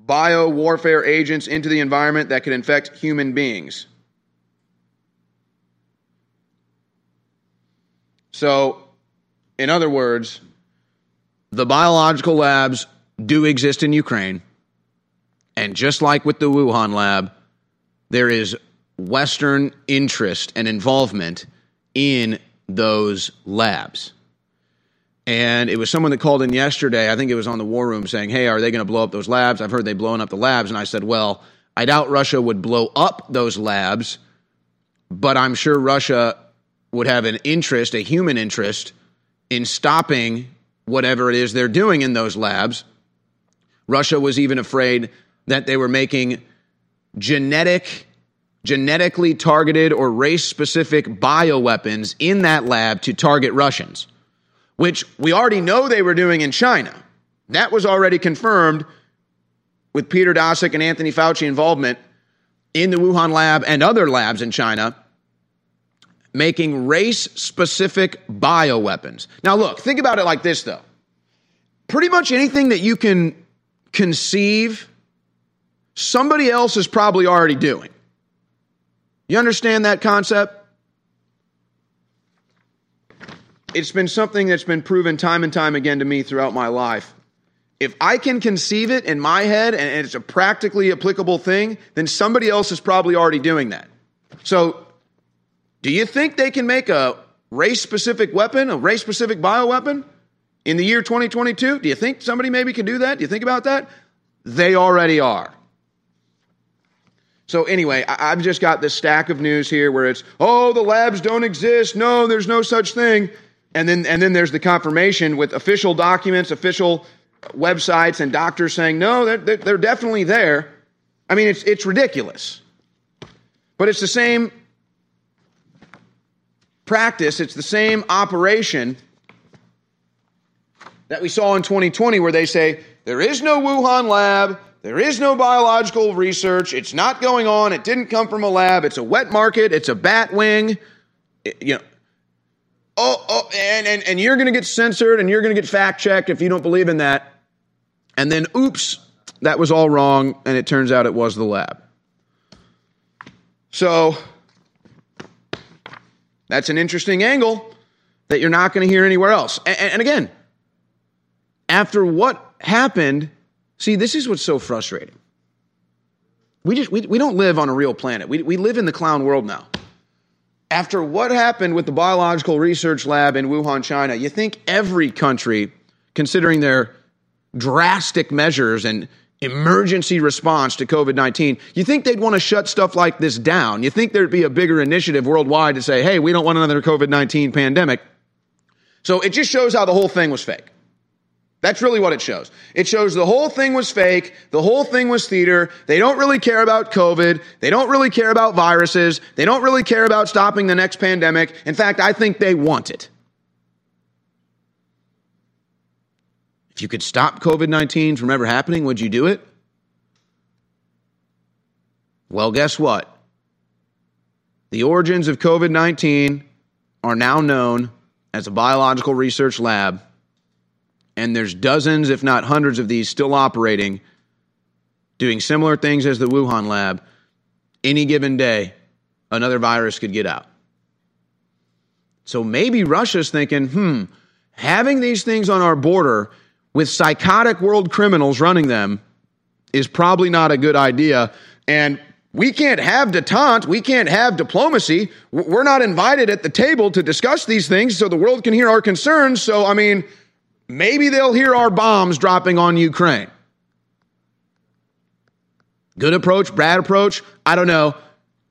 biowarfare agents into the environment that could infect human beings. So, in other words, the biological labs do exist in Ukraine. And just like with the Wuhan lab, there is Western interest and involvement in those labs. And it was someone that called in yesterday. I think it was on the War Room saying, Hey, are they going to blow up those labs? I've heard they've blown up the labs. And I said, Well, I doubt Russia would blow up those labs, but I'm sure Russia would have an interest, a human interest, in stopping whatever it is they're doing in those labs. Russia was even afraid that they were making genetic, genetically targeted or race specific bioweapons in that lab to target Russians, which we already know they were doing in China. That was already confirmed with Peter Daszak and Anthony Fauci involvement in the Wuhan lab and other labs in China making race specific bioweapons. Now, look, think about it like this, though. Pretty much anything that you can conceive, somebody else is probably already doing. You understand that concept? It's been something that's been proven time and time again to me throughout my life. If I can conceive it in my head and it's a practically applicable thing, then somebody else is probably already doing that. So do you think they can make a race specific weapon, a race specific bioweapon in the year 2022? Do you think somebody maybe can do that? Do you think about that? They already are. So, anyway, I- have just got this stack of news here where it's, oh, the labs don't exist. No, there's no such thing. And then, and then there's the confirmation with official documents, official websites, and doctors saying, no, they're, they're definitely there. I mean, it's, it's ridiculous. But it's the same practice, it's the same operation that we saw in 2020 where they say there is no Wuhan lab, there is no biological research, it's not going on, it didn't come from a lab, it's a wet market, it's a bat wing. It, you know, oh, oh, and, and, and you're going to get censored and you're going to get fact checked if you don't believe in that. And then, oops, that was all wrong, and it turns out it was the lab. So, that's an interesting angle that you're not going to hear anywhere else. And, and, again, after what happened, see, this is what's so frustrating. We just we, we don't live on a real planet. We, we live in the clown world now. After what happened with the biological research lab in Wuhan, China, you think every country, considering their drastic measures and emergency response to COVID 19, you think they'd want to shut stuff like this down. You think there'd be a bigger initiative worldwide to say, hey, we don't want another COVID 19 pandemic. So it just shows how the whole thing was fake. That's really what it shows. It shows the whole thing was fake. The whole thing was theater. They don't really care about COVID. They don't really care about viruses. They don't really care about stopping the next pandemic. In fact, I think they want it. If you could stop COVID 19 from ever happening, would you do it? Well, guess what? The origins of COVID 19 are now known as a biological research lab, and there's dozens, if not hundreds, of these still operating, doing similar things as the Wuhan lab. Any given day, another virus could get out. So maybe Russia's thinking, hmm, having these things on our border with psychotic world criminals running them is probably not a good idea. And we can't have detente. We can't have diplomacy. We're not invited at the table to discuss these things so the world can hear our concerns. So, I mean, maybe they'll hear our bombs dropping on Ukraine. Good approach, bad approach, I don't know.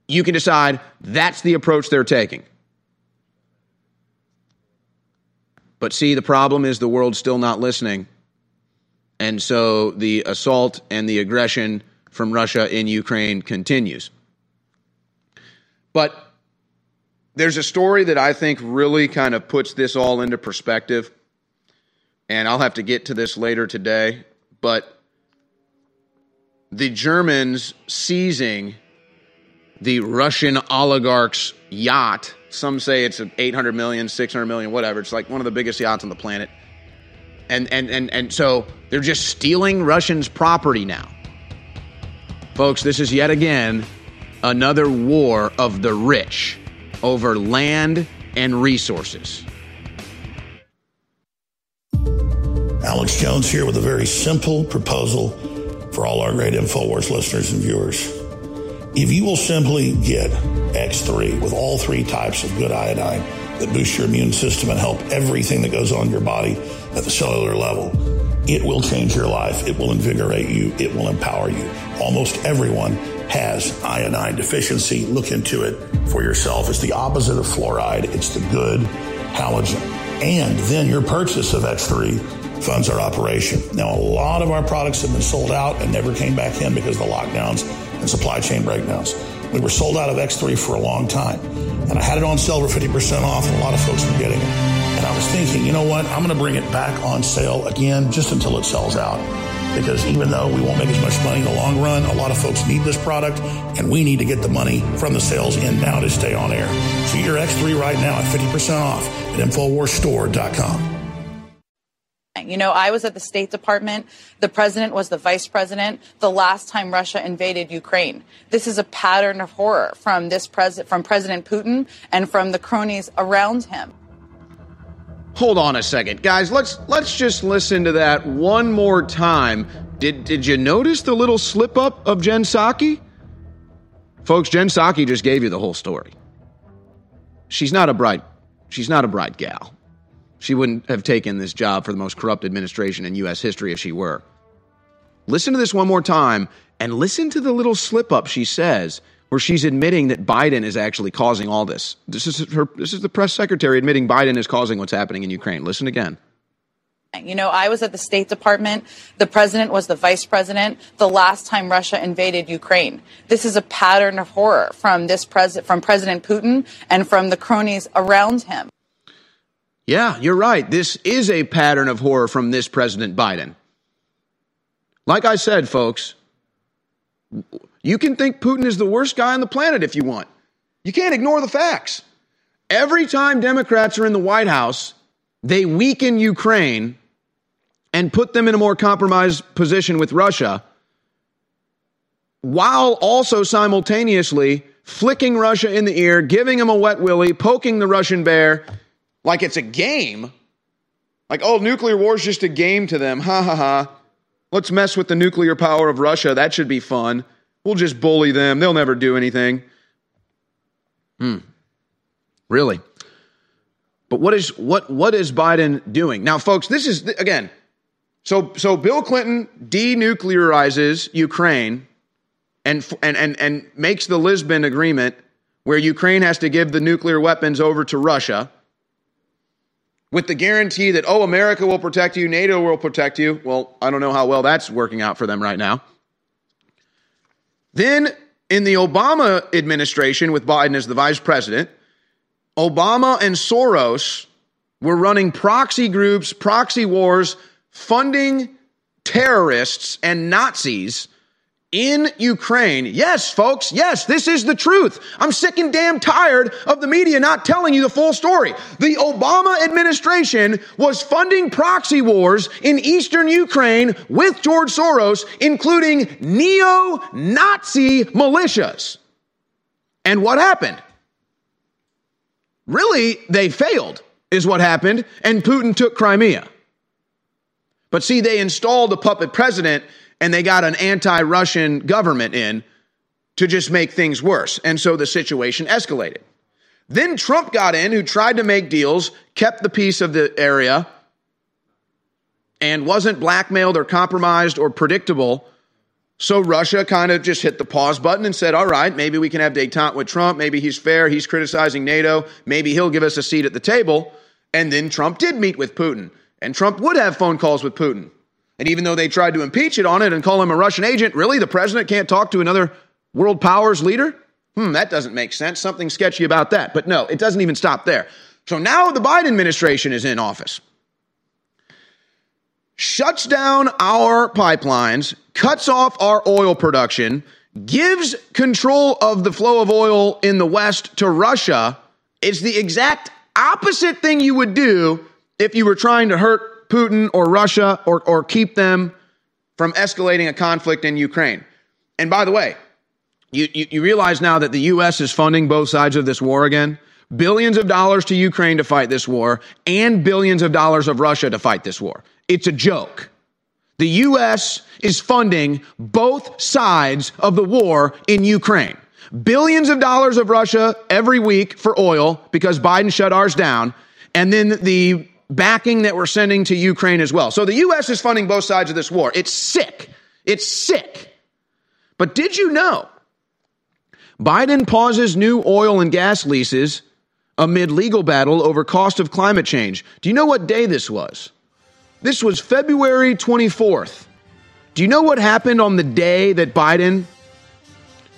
You can decide that's the approach they're taking. But see, the problem is the world's still not listening. And so the assault and the aggression from Russia in Ukraine continues. But there's a story that I think really kind of puts this all into perspective. And I'll have to get to this later today. But the Germans seizing the Russian oligarch's yacht. Some say it's 800 million, 600 million, whatever. It's like one of the biggest yachts on the planet. And, and, and, and so they're just stealing Russians' property now. Folks, this is yet again another war of the rich over land and resources. Alex Jones here with a very simple proposal for all our great InfoWars listeners and viewers. If you will simply get X3 with all three types of good iodine that boost your immune system and help everything that goes on in your body at the cellular level, it will change your life. It will invigorate you. It will empower you. Almost everyone has iodine deficiency. Look into it for yourself. It's the opposite of fluoride. It's the good halogen. And then your purchase of X3 funds our operation. Now, a lot of our products have been sold out and never came back in because of the lockdowns and supply chain breakdowns. We were sold out of X3 for a long time. And I had it on sale for 50% off, and a lot of folks were getting it. And I was thinking, you know what? I'm going to bring it back on sale again just until it sells out. Because even though we won't make as much money in the long run, a lot of folks need this product, and we need to get the money from the sales in now to stay on air. So your X3 right now at 50% off at InfoWarsStore.com. You know, I was at the State Department. The president was the vice president the last time Russia invaded Ukraine. This is a pattern of horror from this president, from President Putin and from the cronies around him. Hold on a second, guys. Let's let's just listen to that one more time. Did did you notice the little slip up of Jen Psaki? Folks, Jen Psaki just gave you the whole story. She's not a bright she's not a bright gal. She wouldn't have taken this job for the most corrupt administration in US history if she were. Listen to this one more time and listen to the little slip up she says where she's admitting that Biden is actually causing all this. This is her this is the press secretary admitting Biden is causing what's happening in Ukraine. Listen again. You know, I was at the State Department. The president was the vice president the last time Russia invaded Ukraine. This is a pattern of horror from this president, from President Putin and from the cronies around him. Yeah, you're right. This is a pattern of horror from this President Biden. Like I said, folks, you can think Putin is the worst guy on the planet if you want. You can't ignore the facts. Every time Democrats are in the White House, they weaken Ukraine and put them in a more compromised position with Russia, while also simultaneously flicking Russia in the ear, giving them a wet willy, poking the Russian bear like it's a game. Like, oh, nuclear war is just a game to them. Ha ha ha. Let's mess with the nuclear power of Russia. That should be fun. We'll just bully them. They'll never do anything. Hmm. Really? But what is what what is Biden doing? Now folks, this is again. So so Bill Clinton denuclearizes Ukraine and and and and makes the Lisbon agreement where Ukraine has to give the nuclear weapons over to Russia with the guarantee that oh America will protect you, NATO will protect you. Well, I don't know how well that's working out for them right now. Then in the Obama administration, with Biden as the vice president, Obama and Soros were running proxy groups, proxy wars, funding terrorists and Nazis in Ukraine. Yes, folks, yes, this is the truth. I'm sick and damn tired of the media not telling you the full story. The Obama administration was funding proxy wars in eastern Ukraine with George Soros, including neo Nazi militias. And what happened? Really, they failed, is what happened, and Putin took Crimea. But see, they installed a puppet president and they got an anti Russian government in to just make things worse. And so the situation escalated. Then Trump got in, who tried to make deals, kept the peace of the area, and wasn't blackmailed or compromised or predictable. So Russia kind of just hit the pause button and said, all right, maybe we can have detente with Trump. Maybe he's fair. He's criticizing NATO. Maybe he'll give us a seat at the table. And then Trump did meet with Putin. And Trump would have phone calls with Putin. And even though they tried to impeach it on it and call him a Russian agent, really, the president can't talk to another world powers leader? Hmm, that doesn't make sense. Something sketchy about that. But no, it doesn't even stop there. So now the Biden administration is in office. Shuts down our pipelines, cuts off our oil production, gives control of the flow of oil in the West to Russia. It's the exact opposite thing you would do if you were trying to hurt Putin or Russia or, or keep them from escalating a conflict in Ukraine. And by the way, you, you, you, realize now that the U.S. is funding both sides of this war again? Billions of dollars to Ukraine to fight this war and billions of dollars of Russia to fight this war. It's a joke. The U.S. is funding both sides of the war in Ukraine. Billions of dollars of Russia every week for oil because Biden shut ours down. And then the backing that we're sending to Ukraine as well. So the U.S. is funding both sides of this war. It's sick. It's sick. But did you know Biden pauses new oil and gas leases amid legal battle over cost of climate change? Do you know what day this was? This was February 24th. Do you know what happened on the day that Biden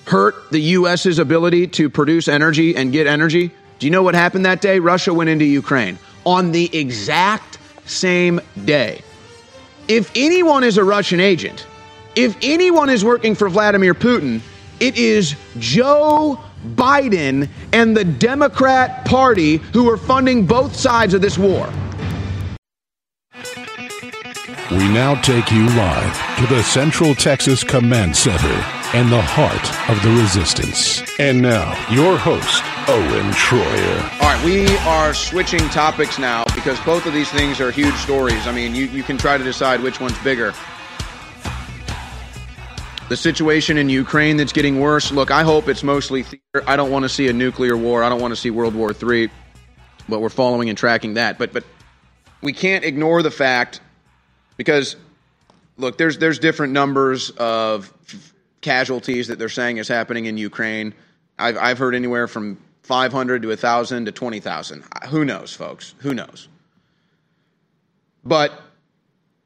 hurt the U.S.'s ability to produce energy and get energy? Do you know what happened that day? Russia went into Ukraine on the exact same day. If anyone is a Russian agent, if anyone is working for Vladimir Putin, it is Joe Biden and the Democrat Party who are funding both sides of this war. We now take you live to the Central Texas Command Center and the heart of the resistance. And now, your host, Owen Shroyer. All right, we are switching topics now because both of these things are huge stories. I mean, you, you can try to decide which one's bigger. The situation in Ukraine that's getting worse. Look, I hope it's mostly theater. I don't want to see a nuclear war. I don't want to see World War III, but we're following and tracking that. But but we can't ignore the fact because look, there's there's different numbers of casualties that they're saying is happening in Ukraine. I've I've heard anywhere from 500 to 1,000 to 20,000. Who knows, folks? Who knows? But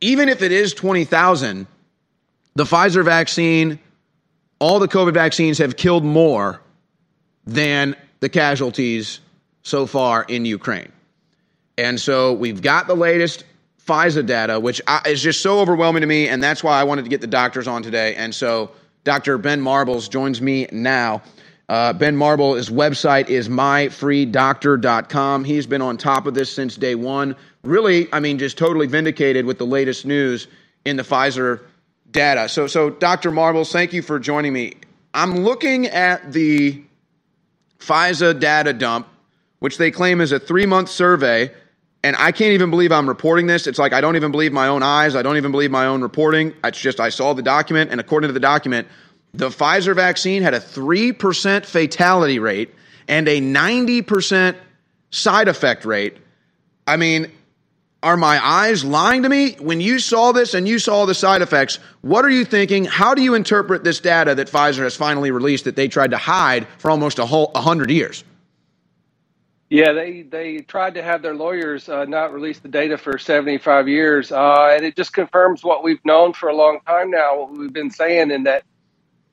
even if it is 20,000, the Pfizer vaccine, all the COVID vaccines have killed more than the casualties so far in Ukraine. And so we've got the latest Pfizer data, which is just so overwhelming to me. And that's why I wanted to get the doctors on today. And so Dr. Ben Marbles joins me now. Uh, ben Marble, his website is myfreedoctor.com. He's been on top of this since day one. Really, I mean, just totally vindicated with the latest news in the Pfizer data. So, so Dr. Marbles, thank you for joining me. I'm looking at the Pfizer data dump, which they claim is a three month survey and I can't even believe I'm reporting this. It's like I don't even believe my own eyes. I don't even believe my own reporting. It's just I saw the document, and according to the document, the Pfizer vaccine had a 3% fatality rate and a 90% side effect rate. I mean, are my eyes lying to me? When you saw this and you saw the side effects, what are you thinking? How do you interpret this data that Pfizer has finally released that they tried to hide for almost a whole 100 years? Yeah, they they tried to have their lawyers uh, not release the data for 75 years, uh, and it just confirms what we've known for a long time now. What we've been saying, in that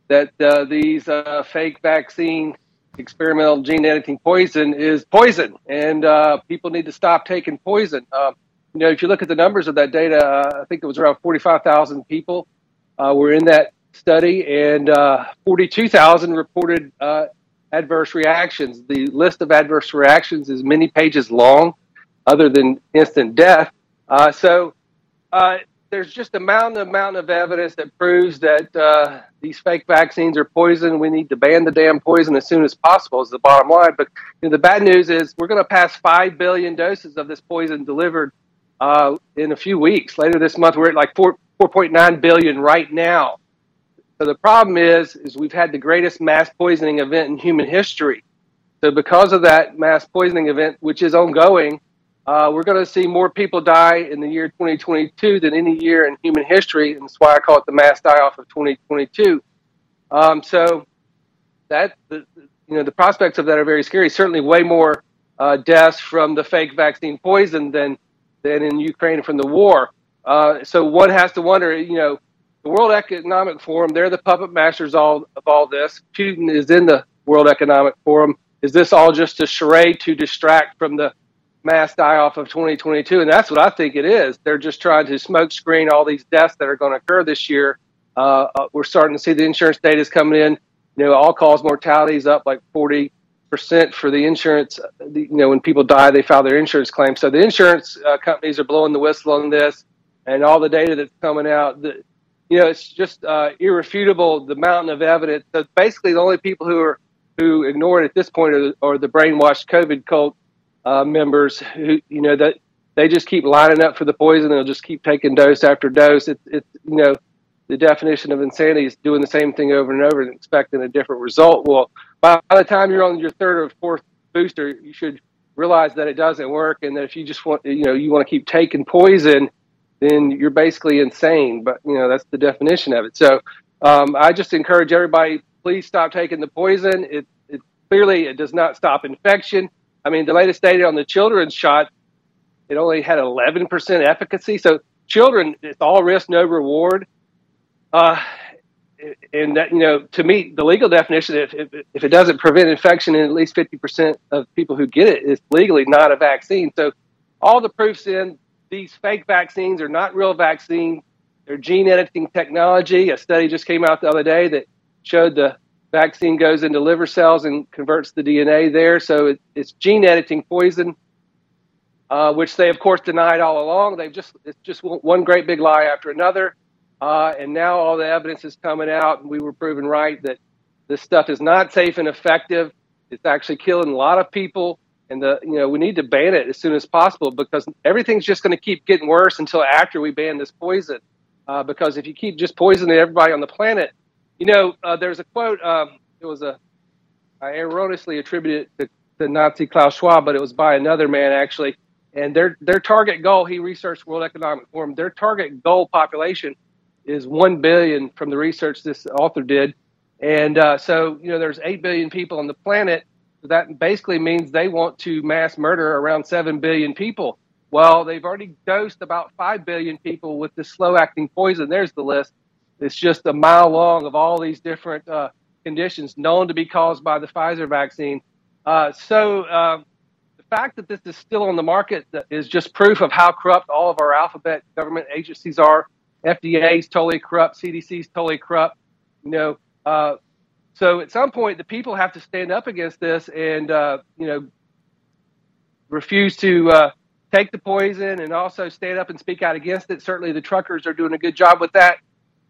that uh, these uh, fake vaccine, experimental gene editing poison is poison, and uh, people need to stop taking poison. Um, you know, if you look at the numbers of that data, uh, I think it was around 45,000 people were in that study, and 42,000 reported adverse reactions. The list of adverse reactions is many pages long, other than instant death. Uh, so uh, there's just a mountain amount of evidence that proves that uh, these fake vaccines are poison. We need to ban the damn poison as soon as possible. Is the bottom line. But you know, the bad news is we're going to pass five billion doses of this poison delivered uh, in a few weeks. Later this month, we're at like four. 4.9 billion right now. So the problem is, is we've had the greatest mass poisoning event in human history. So because of that mass poisoning event, which is ongoing, uh, we're going to see more people die in the year 2022 than any year in human history, and that's why I call it the mass die-off of 2022. Um, so that the, you know the prospects of that are very scary. Certainly, way more uh, deaths from the fake vaccine poison than than in Ukraine from the war. Uh, so one has to wonder, you know, the World Economic Forum, they're the puppet masters all, of all this. Putin is in the World Economic Forum. Is this all just a charade to distract from the mass die off of 2022? And that's what I think it is. They're just trying to smokescreen all these deaths that are going to occur this year. Uh, uh, we're starting to see the insurance data is coming in. You know, all cause mortality is up like 40 percent for the insurance. You know, when people die, they file their insurance claim. So the insurance uh, companies are blowing the whistle on this, and all the data that's coming out. The, you know, it's just uh, irrefutable the mountain of evidence. So basically, the only people who are who ignore it at this point are, are the brainwashed COVID cult uh, members who, you know, that they just keep lining up for the poison. They'll just keep taking dose after dose. It's, it's you know, the definition of insanity is doing the same thing over and over and expecting a different result. Well, by the time you're on your third or fourth booster, you should realize that it doesn't work, and that if you just want, you know, you want to keep taking poison, then you're basically insane. But you know, that's the definition of it. So um, I just encourage everybody, please stop taking the poison. It, it clearly it does not stop infection. I mean, the latest data on the children's shot, it only had 11% efficacy. So children, it's all risk, no reward. Uh, and that you know to meet the legal definition if, if, if it doesn't prevent infection in at least 50% of people who get it, it is legally not a vaccine so all the proofs in these fake vaccines are not real vaccines. They're gene editing technology. A study just came out the other day that showed the vaccine goes into liver cells and converts the dna there. So it, it's gene editing poison uh, which they of course denied all along. They've just it's just one great big lie after another. Uh, and now all the evidence is coming out, and we were proven right that this stuff is not safe and effective. It's actually killing a lot of people, and the you know we need to ban it as soon as possible because everything's just going to keep getting worse until after we ban this poison. Uh, because if you keep just poisoning everybody on the planet, you know, uh, there's a quote. Um, it was a I erroneously attributed to the Nazi Klaus Schwab, but it was by another man actually. And their their target goal, he researched World Economic Forum. Their target goal population is 1 billion from the research this author did. And uh, so, you know, there's 8 billion people on the planet. That basically means they want to mass murder around 7 billion people. Well, they've already dosed about 5 billion people with this slow acting poison. There's the list. It's just a mile long of all these different uh, conditions known to be caused by the Pfizer vaccine. Uh, so, uh, the fact that this is still on the market is just proof of how corrupt all of our alphabet government agencies are FDA is totally corrupt. CDC is totally corrupt. You know, uh, so at some point the people have to stand up against this and uh, you know refuse to uh, take the poison and also stand up and speak out against it. Certainly, the truckers are doing a good job with that.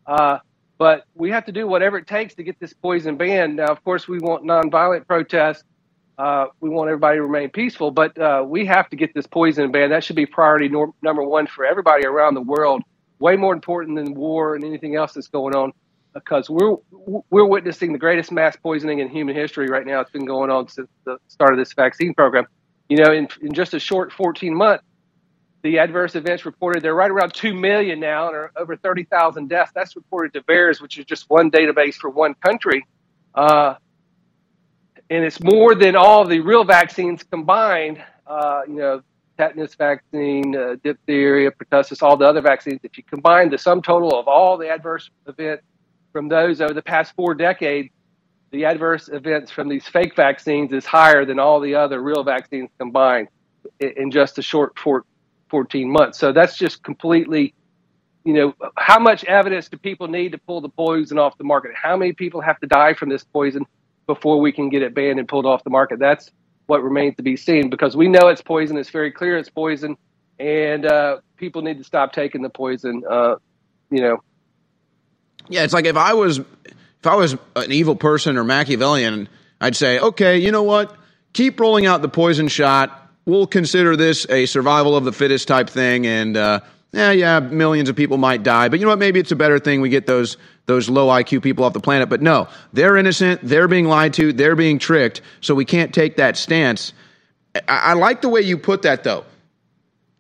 Uh, but we have to do whatever it takes to get this poison banned. Now, of course, we want nonviolent protests. Uh, we want everybody to remain peaceful, but uh, we have to get this poison banned. That should be priority number one for everybody around the world way more important than war and anything else that's going on because we're we're witnessing the greatest mass poisoning in human history right now. It's been going on since the start of this vaccine program. You know, in, in just a short 14 months, the adverse events reported they're right around 2 million now and are over 30,000 deaths. That's reported to VAERS, which is just one database for one country. Uh, and it's more than all the real vaccines combined. Uh, you know, tetanus vaccine, uh, diphtheria, pertussis, all the other vaccines, if you combine the sum total of all the adverse events from those over the past four decades, the adverse events from these fake vaccines is higher than all the other real vaccines combined in just a short 14 months. So that's just completely, you know, how much evidence do people need to pull the poison off the market? How many people have to die from this poison before we can get it banned and pulled off the market? That's what remains to be seen because we know it's poison. It's very clear it's poison, and uh, people need to stop taking the poison. Uh, you know. Yeah, it's like if I was if I was an evil person or Machiavellian, I'd say, okay, you know what? Keep rolling out the poison shot. We'll consider this a survival of the fittest type thing, and uh, yeah, yeah, millions of people might die, but you know what? Maybe it's a better thing we get those those low IQ people off the planet. But no, they're innocent. They're being lied to. They're being tricked. So we can't take that stance. I, I like the way you put that, though.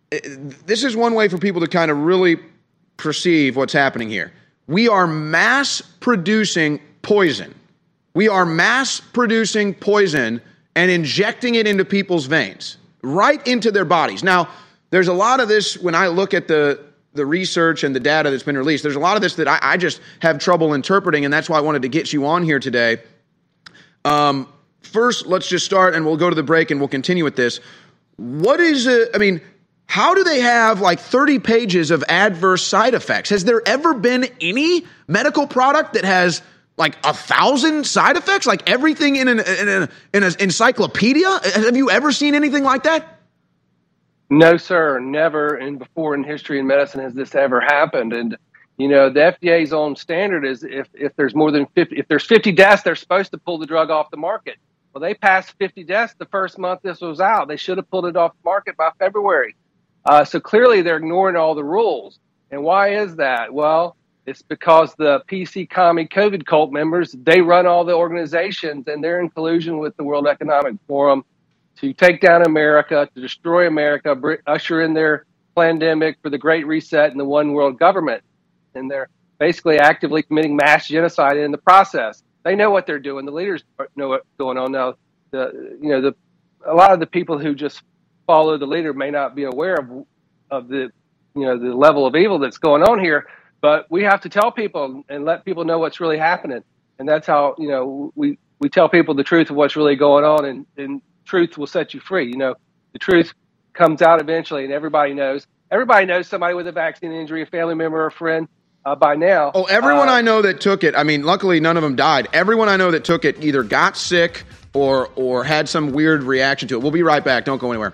This is one way for people to kind of really perceive what's happening here. We are mass producing poison. We are mass producing poison and injecting it into people's veins, right into their bodies. Now, there's a lot of this when I look at the the research and the data that's been released. There's a lot of this that I, I just have trouble interpreting, and that's why I wanted to get you on here today. Um, first, let's just start, and we'll go to the break, and we'll continue with this. What is it? I mean, how do they have like 30 pages of adverse side effects? Has there ever been any medical product that has like a thousand side effects? Like everything in an, in, an, in encyclopedia? Have you ever seen anything like that? No, sir. Never and before in history in medicine has this ever happened. And you know, the FDA's own standard is if, if there's more than 50, if there's 50 deaths, they're supposed to pull the drug off the market. Well, they passed 50 deaths the first month this was out. They should have pulled it off the market by February. Uh, so clearly they're ignoring all the rules. And why is that? Well, it's because the PC commie COVID cult members, they run all the organizations and they're in collusion with the World Economic Forum to take down America, to destroy America, usher in their pandemic for the Great Reset and the one world government. And they're basically actively committing mass genocide in the process. They know what they're doing. The leaders know what's going on now. The you know the a lot of the people who just follow the leader may not be aware of of the you know the level of evil that's going on here but we have to tell people and let people know what's really happening. And that's how you know we we tell people the truth of what's really going on and, and truth will set you free. You know the truth comes out eventually and everybody knows. Everybody knows somebody with a vaccine injury a family member or a friend uh, by now. Oh everyone uh, i know that took it i mean luckily none of them died. Everyone i know that took it either got sick or or had some weird reaction to it. We'll be right back. Don't go anywhere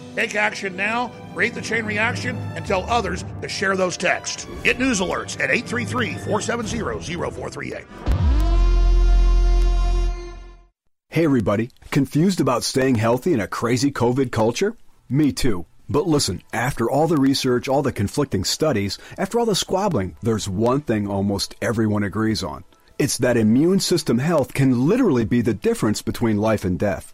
Take action now, create the chain reaction, and tell others to share those texts. Get news alerts at 833 470 0438. Hey, everybody. Confused about staying healthy in a crazy COVID culture? Me too. But listen, after all the research, all the conflicting studies, after all the squabbling, there's one thing almost everyone agrees on. It's that immune system health can literally be the difference between life and death.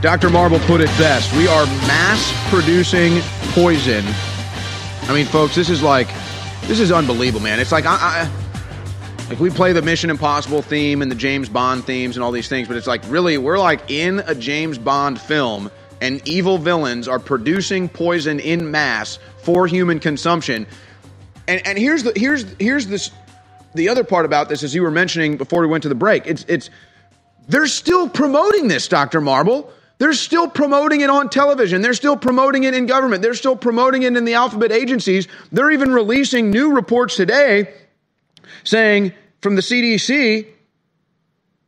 Dr. Marble put it best. We are mass producing poison. I mean, folks, this is like, this is unbelievable, man. It's like, I, I, like we play the Mission Impossible theme and the James Bond themes and all these things, but it's like, really, we're like in a James Bond film and evil villains are producing poison in mass for human consumption. And, and here's the, here's, here's this, the other part about this, as you were mentioning before we went to the break, it's, it's, they're still promoting this, Dr. Marble. They're still promoting it on television. They're still promoting it in government. They're still promoting it in the alphabet agencies. They're even releasing new reports today saying from the CDC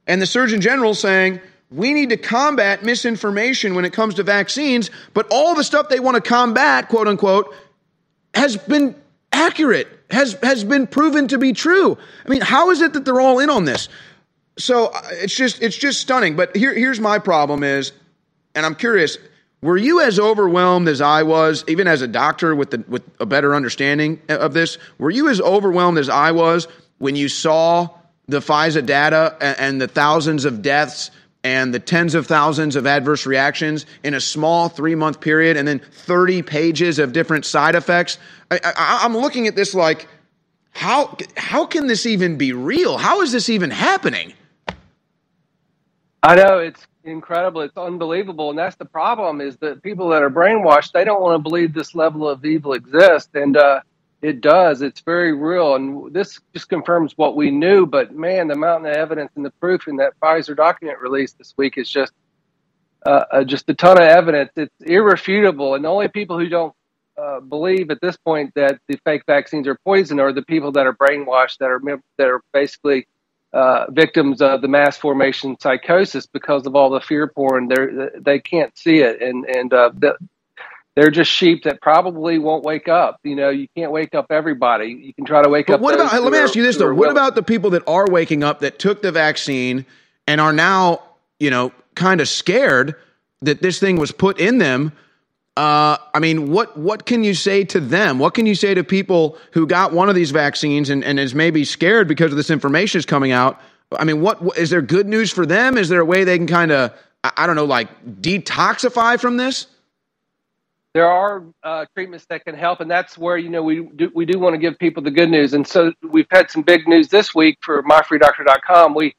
and the Surgeon General saying we need to combat misinformation when it comes to vaccines, but all the stuff they want to combat, quote unquote, has been accurate, has, has been proven to be true. I mean, how is it that they're all in on this? So uh, it's just it's just stunning. But here, here's my problem is and I'm curious, Were you as overwhelmed as I was, even as a doctor with the, with a better understanding of this? Were you as overwhelmed as I was when you saw the Pfizer data and, and the thousands of deaths and the tens of thousands of adverse reactions in a small three month period and then 30 pages of different side effects? I, am looking at this like, how, how can this even be real? How is this even happening? I know it's incredible. It's unbelievable. And that's the problem is that people that are brainwashed, they don't want to believe this level of evil exists. And, uh, it does. It's very real. And this just confirms what we knew. But man, the mountain of evidence and the proof in that Pfizer document released this week is just uh, uh, just a ton of evidence. It's irrefutable. And the only people who don't uh, believe at this point that the fake vaccines are poison are the people that are brainwashed, that are that are basically uh, victims of the mass formation psychosis because of all the fear porn. They they can't see it, and and uh, they're just sheep that probably won't wake up. You know, you can't wake up everybody. You can try to wake but up. What about? Let me ask you this though. What about the people that are waking up that took the vaccine and are now, you know, kind of scared that this thing was put in them? Uh, I mean, what what can you say to them? What can you say to people who got one of these vaccines and, and is maybe scared because of this information is coming out? I mean, what is there good news for them? Is there a way they can kind of, I don't know, like detoxify from this? there are uh, treatments that can help, and that's where you know we do, we do want to give people the good news. And so we've had some big news this week for myfreedoctor.com. We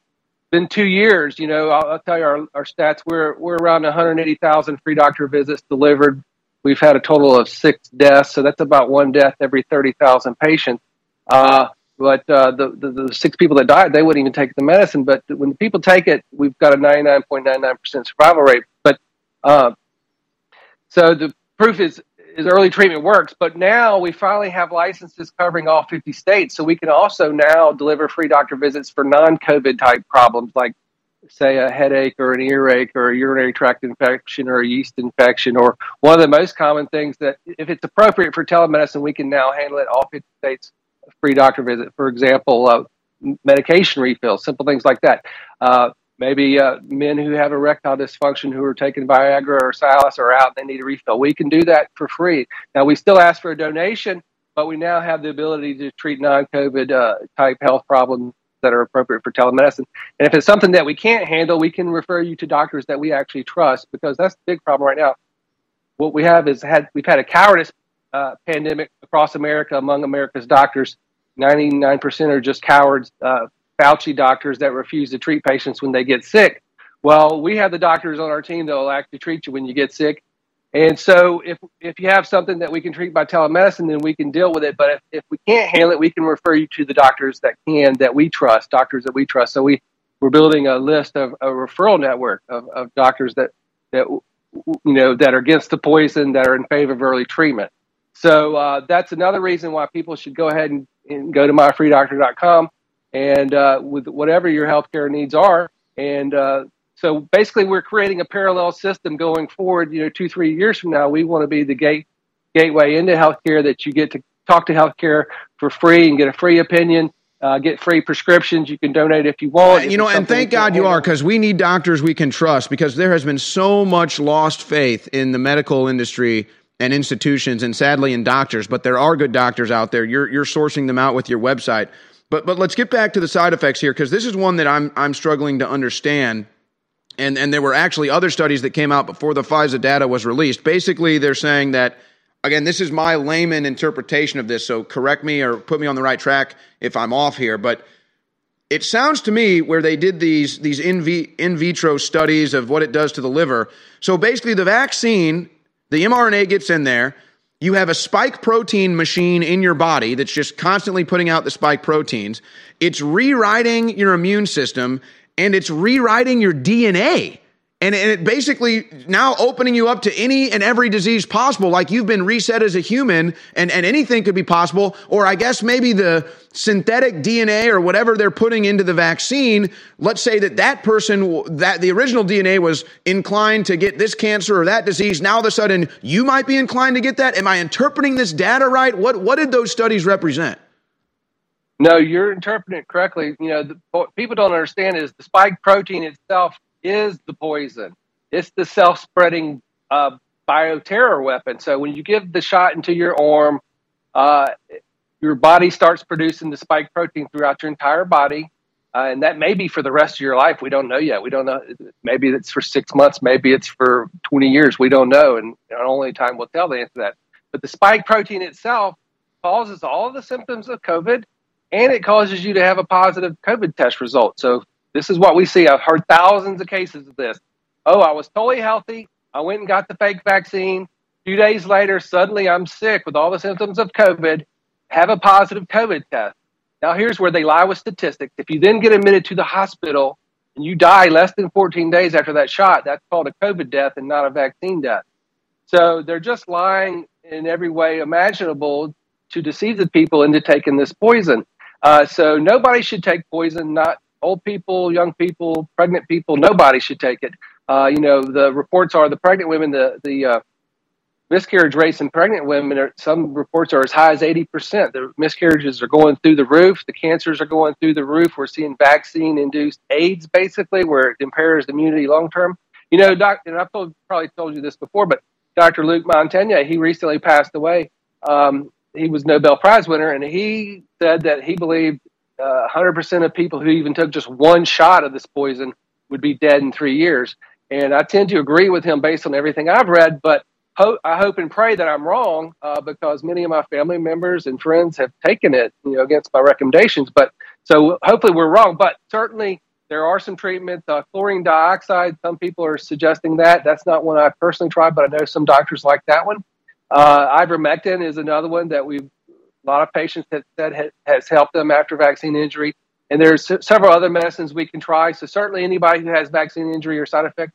been two years. You know, I'll, I'll tell you our, our stats. We're we're around 180,000 free doctor visits delivered. We've had a total of six deaths, so that's about one death every 30,000 patients. Uh, but uh, the, the, the six people that died, they wouldn't even take the medicine. But when the people take it, we've got a 99.99% survival rate. But uh, so the proof is is early treatment works. But now we finally have licenses covering all 50 states, so we can also now deliver free doctor visits for non-COVID type problems like, say, a headache or an earache or a urinary tract infection or a yeast infection, or one of the most common things that, if it's appropriate for telemedicine, we can now handle it all 50 states free doctor visit. For example, uh, medication refills, simple things like that. Uh, maybe uh, men who have erectile dysfunction who are taking Viagra or Cialis are out and they need a refill. We can do that for free. Now, we still ask for a donation, but we now have the ability to treat non COVID uh, type health problems that are appropriate for telemedicine. And if it's something that we can't handle, we can refer you to doctors that we actually trust because that's the big problem right now. What we have is had we've had a cowardice uh, pandemic across America among America's doctors. 99% are just cowards. Fauci doctors that refuse to treat patients when they get sick. Well, we have the doctors on our team that will actually treat you when you get sick. And so if if you have something that we can treat by telemedicine, then we can deal with it. But if, if we can't handle it, we can refer you to the doctors that can, that we trust, doctors that we trust. So we, we're building a list of a referral network of, of doctors that, that, you know, that are against the poison, that are in favor of early treatment. So uh, that's another reason why people should go ahead and, and go to myfreedoctor.com and uh, with whatever your healthcare needs are. And uh, so basically, we're creating a parallel system going forward. You know, two, three years from now, we want to be the gate gateway into healthcare that you get to talk to healthcare for free and get a free opinion. Uh, get free prescriptions. You can donate if you want. You know, and thank God you are because we need doctors we can trust because there has been so much lost faith in the medical industry and institutions and sadly in doctors, but there are good doctors out there. You're, you're sourcing them out with your website. But but let's get back to the side effects here because this is one that I'm I'm struggling to understand. And and there were actually other studies that came out before the Pfizer data was released. Basically, they're saying that again, this is my layman interpretation of this, so correct me or put me on the right track if I'm off here, but it sounds to me where they did these these in, v, in vitro studies of what it does to the liver. So basically the vaccine, the mRNA gets in there, you have a spike protein machine in your body that's just constantly putting out the spike proteins. It's rewriting your immune system and it's rewriting your DNA. And, it basically now opening you up to any and every disease possible, like you've been reset as a human and, and anything could be possible. Or I guess maybe the synthetic DNA or whatever they're putting into the vaccine. Let's say that that person, that the original DNA was inclined to get this cancer or that disease. Now all of a sudden you might be inclined to get that. Am I interpreting this data right? What, what did those studies represent? No, you're interpreting it correctly. You know, the, what people don't understand is the spike protein itself is the poison. It's the self-spreading uh, bioterror weapon. So when you give the shot into your arm, uh, your body starts producing the spike protein throughout your entire body. Uh, and that may be for the rest of your life. We don't know yet. We don't know. Maybe it's for six months. Maybe it's for 20 years. We don't know. And only time will tell the answer to that. But the spike protein itself causes all the symptoms of COVID and it causes you to have a positive COVID test result. So this is what we see. I've heard thousands of cases of this. Oh, I was totally healthy. I went and got the fake vaccine. Few days later, suddenly I'm sick with all the symptoms of COVID, have a positive COVID test. Now, here's where they lie with statistics. If you then get admitted to the hospital and you die less than 14 days after that shot, that's called a COVID death and not a vaccine death. So they're just lying in every way imaginable to deceive the people into taking this poison. Uh, so nobody should take poison, not old people, young people, pregnant people. Nobody should take it. Uh, you know, the reports are the pregnant women, the the uh, miscarriage rates in pregnant women are some reports are as high as 80%. The miscarriages are going through the roof. The cancers are going through the roof. We're seeing vaccine induced AIDS basically, where it impairs immunity long term. You know, doc, and I've told, probably told you this before, but Dr. Luc Montagnier, he recently passed away. Um, he was Nobel Prize winner, and he said that he believed uh, 100% of people who even took just one shot of this poison would be dead in three years. And I tend to agree with him based on everything I've read, but ho- I hope and pray that I'm wrong uh, because many of my family members and friends have taken it, you know, against my recommendations. But so hopefully we're wrong. But certainly there are some treatments. Uh, chlorine dioxide, some people are suggesting that. That's not one I personally tried, but I know some doctors like that one. Uh, ivermectin is another one that we've a lot of patients have said has helped them after vaccine injury. And there's several other medicines we can try. So certainly anybody who has vaccine injury or side effect,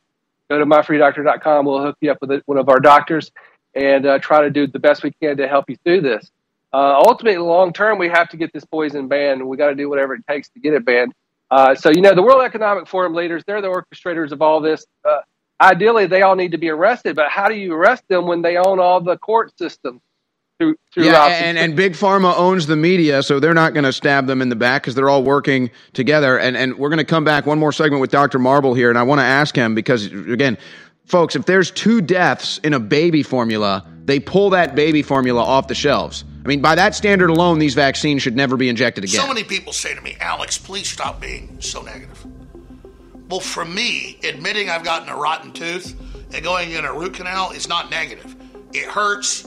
go to myfreedoctor.com. We'll hook you up with one of our doctors and uh, try to do the best we can to help you through this. Uh, ultimately, long term, we have to get this poison banned. We got to do whatever it takes to get it banned. Uh, so, you know, the World Economic Forum leaders, they're the orchestrators of all this. Uh, ideally, they all need to be arrested, but how do you arrest them when they own all the court systems? Through, yeah, and, and Big Pharma owns the media, so they're not going to stab them in the back because they're all working together. And and we're going to come back one more segment with Dr. Marble here, and I want to ask him because again, folks, if there's two deaths in a baby formula, they pull that baby formula off the shelves. I mean, by that standard alone, these vaccines should never be injected again. So many people say to me, Alex, please stop being so negative. Well, for me, admitting I've gotten a rotten tooth and going in a root canal is not negative. It hurts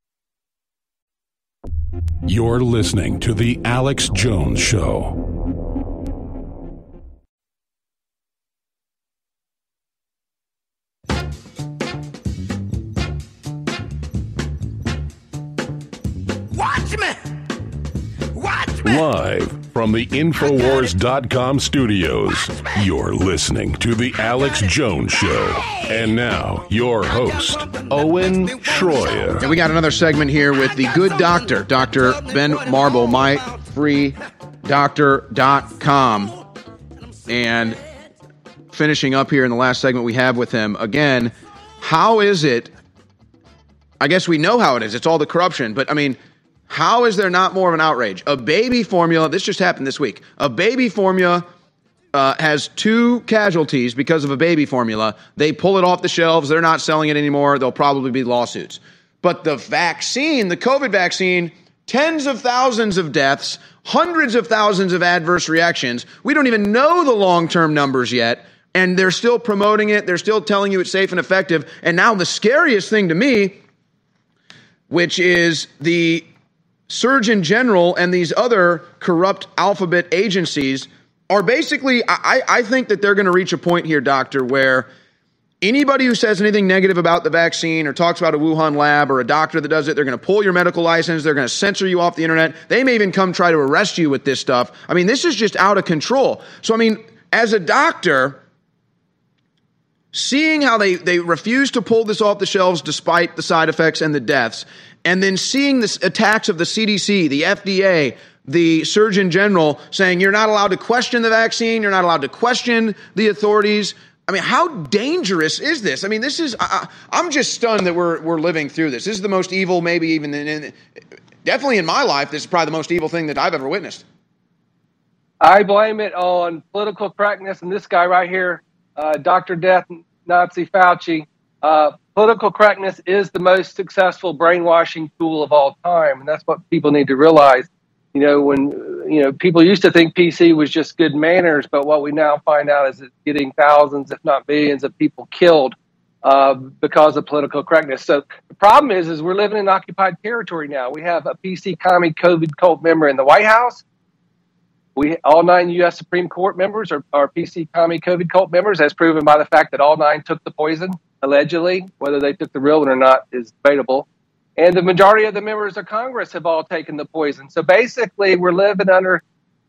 You're listening to The Alex Jones Show. Watch me! Watch me! Live from the Infowars.com studios, you're listening to The Alex Jones Show. And now, your host, Owen Shroyer. And we got another segment here with the good doctor, Dr. Ben Marble, myfreedoctor.com. And finishing up here in the last segment we have with him, again, how is it? I guess we know how it is. It's all the corruption. But I mean, how is there not more of an outrage? A baby formula, this just happened this week. A baby formula uh, has two casualties because of a baby formula. They pull it off the shelves. They're not selling it anymore. There'll probably be lawsuits. But the vaccine, the COVID vaccine, tens of thousands of deaths, hundreds of thousands of adverse reactions. We don't even know the long term numbers yet. And they're still promoting it. They're still telling you it's safe and effective. And now the scariest thing to me, which is the Surgeon General and these other corrupt alphabet agencies are basically, I, I think that they're going to reach a point here, doctor, where anybody who says anything negative about the vaccine or talks about a Wuhan lab or a doctor that does it, they're going to pull your medical license. They're going to censor you off the internet. They may even come try to arrest you with this stuff. I mean, this is just out of control. So, I mean, as a doctor, seeing how they, they refuse to pull this off the shelves despite the side effects and the deaths, and then seeing the attacks of the CDC, the FDA, the Surgeon General saying you're not allowed to question the vaccine, you're not allowed to question the authorities. I mean, how dangerous is this? I mean, this is, I, am just stunned that we're, we're living through this. This is the most evil, maybe even in, in, definitely in my life, this is probably the most evil thing that I've ever witnessed. I blame it on political correctness and this guy right here, uh, Dr. Death Nazi Fauci. Uh, political correctness is the most successful brainwashing tool of all time. And that's what people need to realize you know, when you know people used to think PC was just good manners, but what we now find out is it's getting thousands, if not millions, of people killed uh, because of political correctness. So the problem is, is we're living in occupied territory now. We have a PC commie COVID cult member in the White House. We all nine U.S. Supreme Court members are, are PC commie COVID cult members, as proven by the fact that all nine took the poison allegedly. Whether they took the real one or not is debatable and the majority of the members of Congress have all taken the poison. So basically, we're living under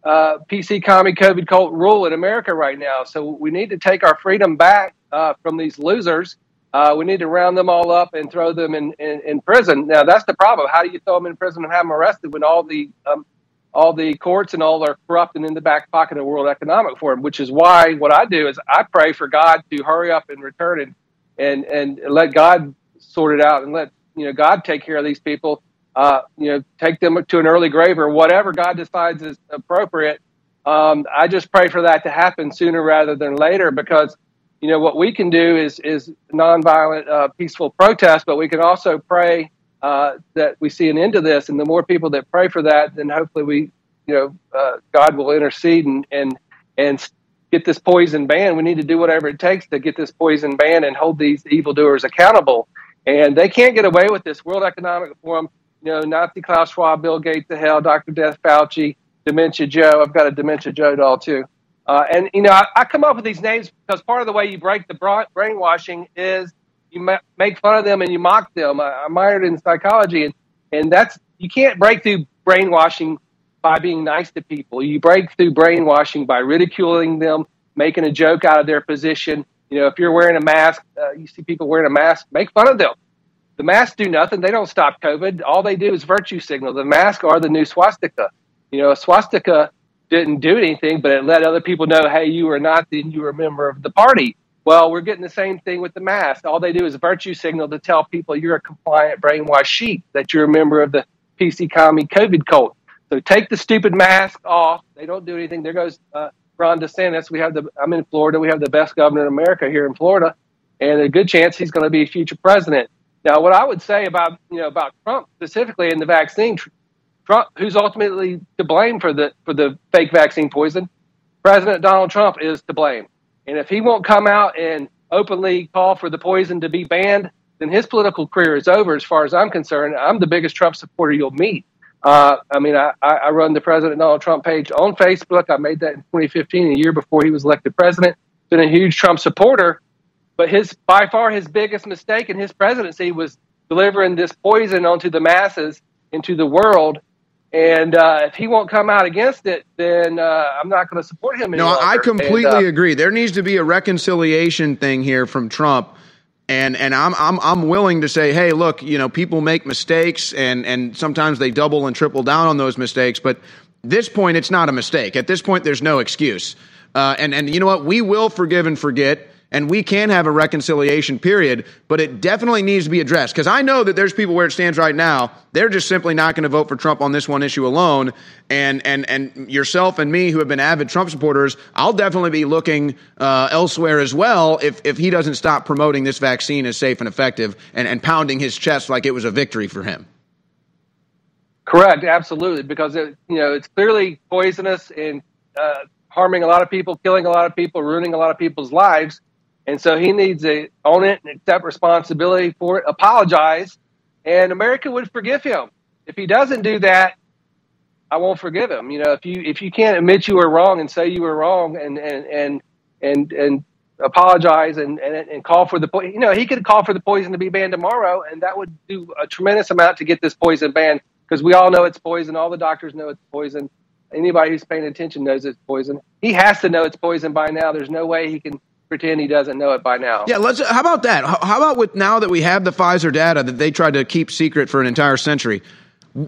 uh, PC commie COVID cult rule in America right now. So we need to take our freedom back uh, from these losers. Uh, we need to round them all up and throw them in, in, in, prison. Now that's the problem. How do you throw them in prison and have them arrested when all the um, all the courts and all are corrupt and in the back pocket of World Economic Forum? Which is why what I do is I pray for God to hurry up and return and and and let God sort it out and let you know, God take care of these people. Uh, you know, take them to an early grave or whatever God decides is appropriate. Um, I just pray for that to happen sooner rather than later because, you know, what we can do is is nonviolent, uh, peaceful protest, but we can also pray uh, that we see an end to this. And the more people that pray for that, then hopefully we, you know, uh, God will intercede and and and get this poison banned. We need to do whatever it takes to get this poison banned and hold these evildoers accountable. And they can't get away with this. World Economic Forum, you know, Nazi Klaus Schwab, Bill Gates, the hell, Dr. Death Fauci, Dementia Joe. I've got a Dementia Joe doll too. Uh, and, you know, I, I, come up with these names because part of the way you break the brainwashing is you ma- make fun of them and you mock them. I, am mired in psychology, and, and that's, you can't break through brainwashing by being nice to people. You break through brainwashing by ridiculing them, making a joke out of their position, you know, if you're wearing a mask, uh, you see people wearing a mask, make fun of them. The masks do nothing. They don't stop COVID. All they do is virtue signal. The mask are the new swastika. You know, a swastika didn't do anything, but it let other people know, hey, you are not the you are a member of the party. Well, we're getting the same thing with the mask. All they do is virtue signal to tell people you're a compliant brainwashed sheep, that you're a member of the PC commie COVID cult. So take the stupid mask off. They don't do anything. There goes uh, Ron DeSantis. We have the I'm in Florida. We have the best governor in America here in Florida, and a good chance he's going to be a future president. Now, what I would say about you know about Trump specifically and the vaccine, Trump, who's ultimately to blame for the for the fake vaccine poison, President Donald Trump is to blame. And if he won't come out and openly call for the poison to be banned, then his political career is over. As far as I'm concerned, I'm the biggest Trump supporter you'll meet. Uh, I mean, I, I run the President Donald Trump page on Facebook. I made that in 2015, a year before he was elected president. Been a huge Trump supporter, but his by far his biggest mistake in his presidency was delivering this poison onto the masses, into the world. And uh, if he won't come out against it, then uh, I'm not going to support him. No, longer. I completely and, uh, agree. There needs to be a reconciliation thing here from Trump and and I'm I'm I'm willing to say, hey, look, you know, people make mistakes, and and sometimes they double and triple down on those mistakes. But this point, it's not a mistake. At this point, there's no excuse. Uh, and and you know what? We will forgive and forget and we can have a reconciliation period, but it definitely needs to be addressed. Because I know that there's people where it stands right now, they're just simply not going to vote for Trump on this one issue alone. And and and yourself and me, who have been avid Trump supporters, I'll definitely be looking uh, elsewhere as well if if he doesn't stop promoting this vaccine as safe and effective and, and pounding his chest like it was a victory for him. Correct, absolutely, because it, you know it's clearly poisonous and uh, harming a lot of people, killing a lot of people, ruining a lot of people's lives. And so he needs to own it and accept responsibility for it, apologize, and America would forgive him. If he doesn't do that, I won't forgive him. You know, if you if you can't admit you were wrong and say you were wrong and and and and and apologize and, and and call for the you know he could call for the poison to be banned tomorrow and that would do a tremendous amount to get this poison banned because we all know it's poison all the doctors know it's poison anybody who's paying attention knows it's poison he has to know it's poison by now there's no way he can pretend he doesn't know it by now Yeah, let's. How about that? How about with now that we have the Pfizer data that they tried to keep secret for an entire century?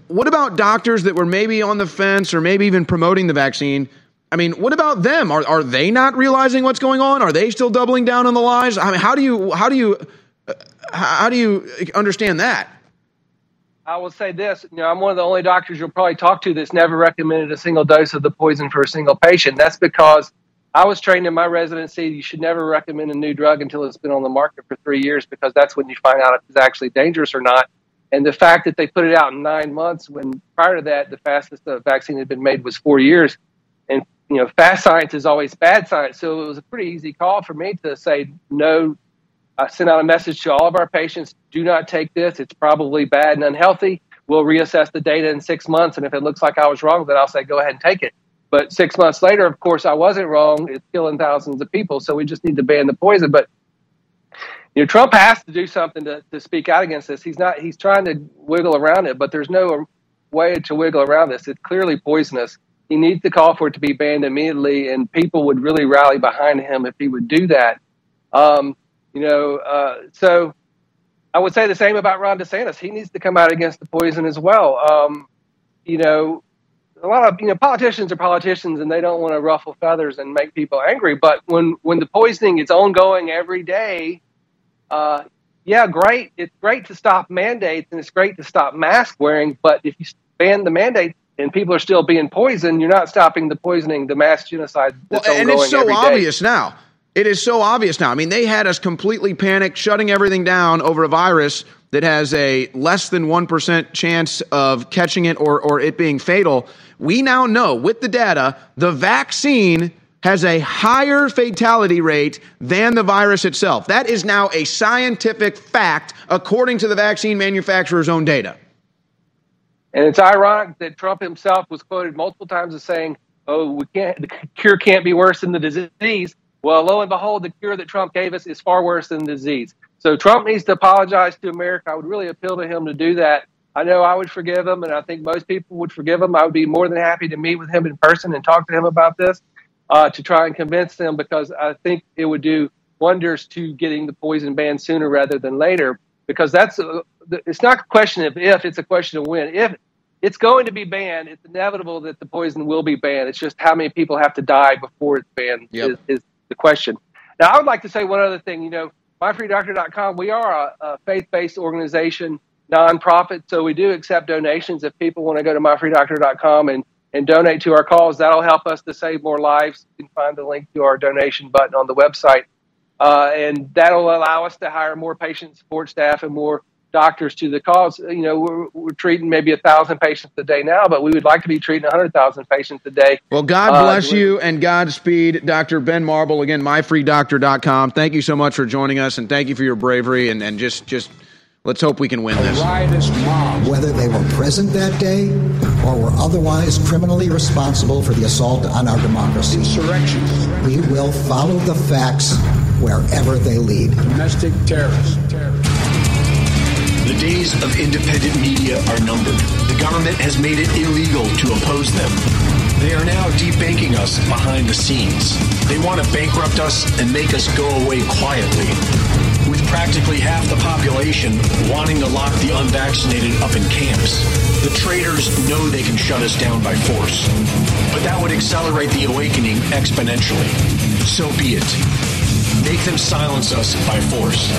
What about doctors that were maybe on the fence or maybe even promoting the vaccine? I mean, what about them? Are are they not realizing what's going on? Are they still doubling down on the lies? I mean, how do you how do you uh, how do you understand that? I will say this, you know, I'm one of the only doctors you'll probably talk to that's never recommended a single dose of the poison for a single patient. That's because I was trained in my residency. You should never recommend a new drug until it's been on the market for three years because that's when you find out if it's actually dangerous or not. And the fact that they put it out in nine months, when prior to that the fastest the vaccine had been made was four years, and you know, fast science is always bad science. So it was a pretty easy call for me to say no. I sent out a message to all of our patients: do not take this. It's probably bad and unhealthy. We'll reassess the data in six months, and if it looks like I was wrong, then I'll say go ahead and take it. But six months later, of course, I wasn't wrong. It's killing thousands of people, so we just need to ban the poison. But you know, Trump has to do something to, to speak out against this. He's not. He's trying to wiggle around it, but there's no way to wiggle around this. It's clearly poisonous. He needs to call for it to be banned immediately, and people would really rally behind him if he would do that. Um, you know, uh, so I would say the same about Ron DeSantis. He needs to come out against the poison as well. Um, you know, a lot of you know politicians are politicians, and they don't want to ruffle feathers and make people angry. But when when the poisoning is ongoing every day, uh, yeah, great. It's great to stop mandates, and it's great to stop mask wearing. But if you ban the mandate and people are still being poisoned, you're not stopping the poisoning, the mass genocide. That's and ongoing it's so obvious now. It is so obvious now. I mean, they had us completely panicked, shutting everything down over a virus that has a less than 1% chance of catching it or, or it being fatal. We now know with the data, the vaccine has a higher fatality rate than the virus itself. That is now a scientific fact according to the vaccine manufacturer's own data. And it's ironic that Trump himself was quoted multiple times as saying, "Oh, we can't. The cure can't be worse than the disease." Well, lo and behold, the cure that Trump gave us is far worse than the disease. So Trump needs to apologize to America. I would really appeal to him to do that. I know I would forgive him, and I think most people would forgive him. I would be more than happy to meet with him in person and talk to him about this uh, to try and convince them because I think it would do wonders to getting the poison banned sooner rather than later. Because that's uh, it's not a question of if, it's a question of when. If it's going to be banned, it's inevitable that the poison will be banned. It's just how many people have to die before it's banned Yep. is, is the question. Now, I would like to say one other thing. You know, myfreedoctor.com, we are a, a faith based organization, nonprofit, so we do accept donations. If people want to go to myfreedoctor.com and, and donate to our cause, that'll help us to save more lives. You can find the link to our donation button on the website. Uh, and that'll allow us to hire more patient support staff and more doctors to the cause. You know, we're, we're treating maybe a thousand patients a day now, but we would like to be treating 100,000 patients a day. Well, God Uh, bless we- you and Godspeed, Dr. Ben Marble. Again, myfreedoctor.com. Thank you so much for joining us and thank you for your bravery and, and just, just let's hope we can win this. Whether they were present that day or were otherwise criminally responsible for the assault on our democracy. Insurrection. We will follow the facts wherever they lead. Domestic terrorists. The days of independent media are numbered. The government has made it illegal to oppose them. They are now debanking us behind the scenes. They want to bankrupt us and make us go away quietly. With practically half the population wanting to lock the unvaccinated up in camps, the traitors know they can shut us down by force. But that would accelerate the awakening exponentially. So be it. Make them silence us by force.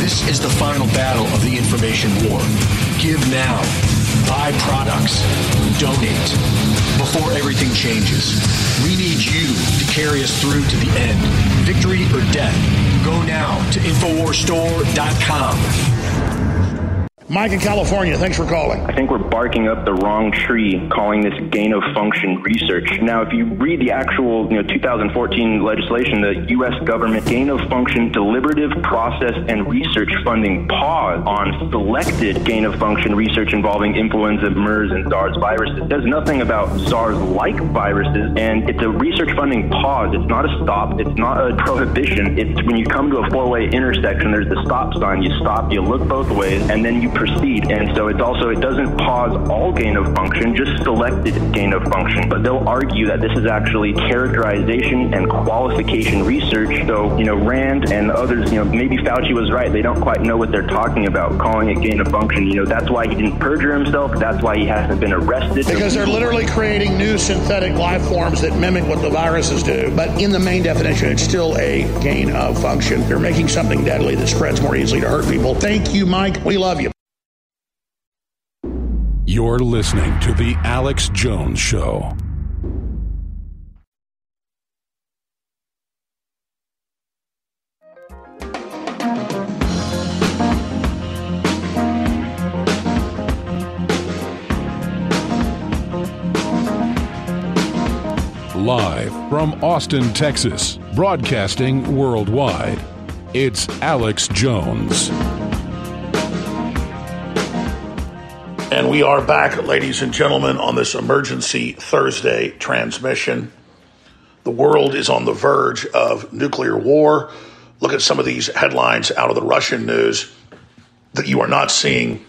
This is the final battle of the information war. Give now. Buy products. Donate. Before everything changes. We need you to carry us through to the end. Victory or death. Go now to InfoWarsStore.com. Mike in California, thanks for calling. I think we're barking up the wrong tree calling this gain of function research. Now, if you read the actual, you know, 2014 legislation, the U.S. government gain of function deliberative process and research funding pause on selected gain of function research involving influenza, MERS, and SARS viruses. Says nothing about SARS-like viruses, and it's a research funding pause. It's not a stop. It's not a prohibition. It's when you come to a four-way intersection, there's the stop sign. You stop, you look both ways, and then you proceed. And so it's also, it doesn't pause all gain of function, just selected gain of function. But they'll argue that this is actually characterization and qualification research. So, you know, Rand and others, you know, maybe Fauci was right. They don't quite know what they're talking about, calling it gain of function. You know, that's why he didn't perjure himself. That's why he hasn't been arrested. Because they're literally creating new synthetic life forms that mimic what the viruses do. But in the main definition, it's still a gain of function. They're making something deadly that spreads more easily to hurt people. Thank you, Mike. We love you. You're listening to The Alex Jones Show. Live from Austin, Texas, broadcasting worldwide, it's Alex Jones. And we are back, ladies and gentlemen, on this emergency Thursday transmission. The world is on the verge of nuclear war. Look at some of these headlines out of the Russian news that you are not seeing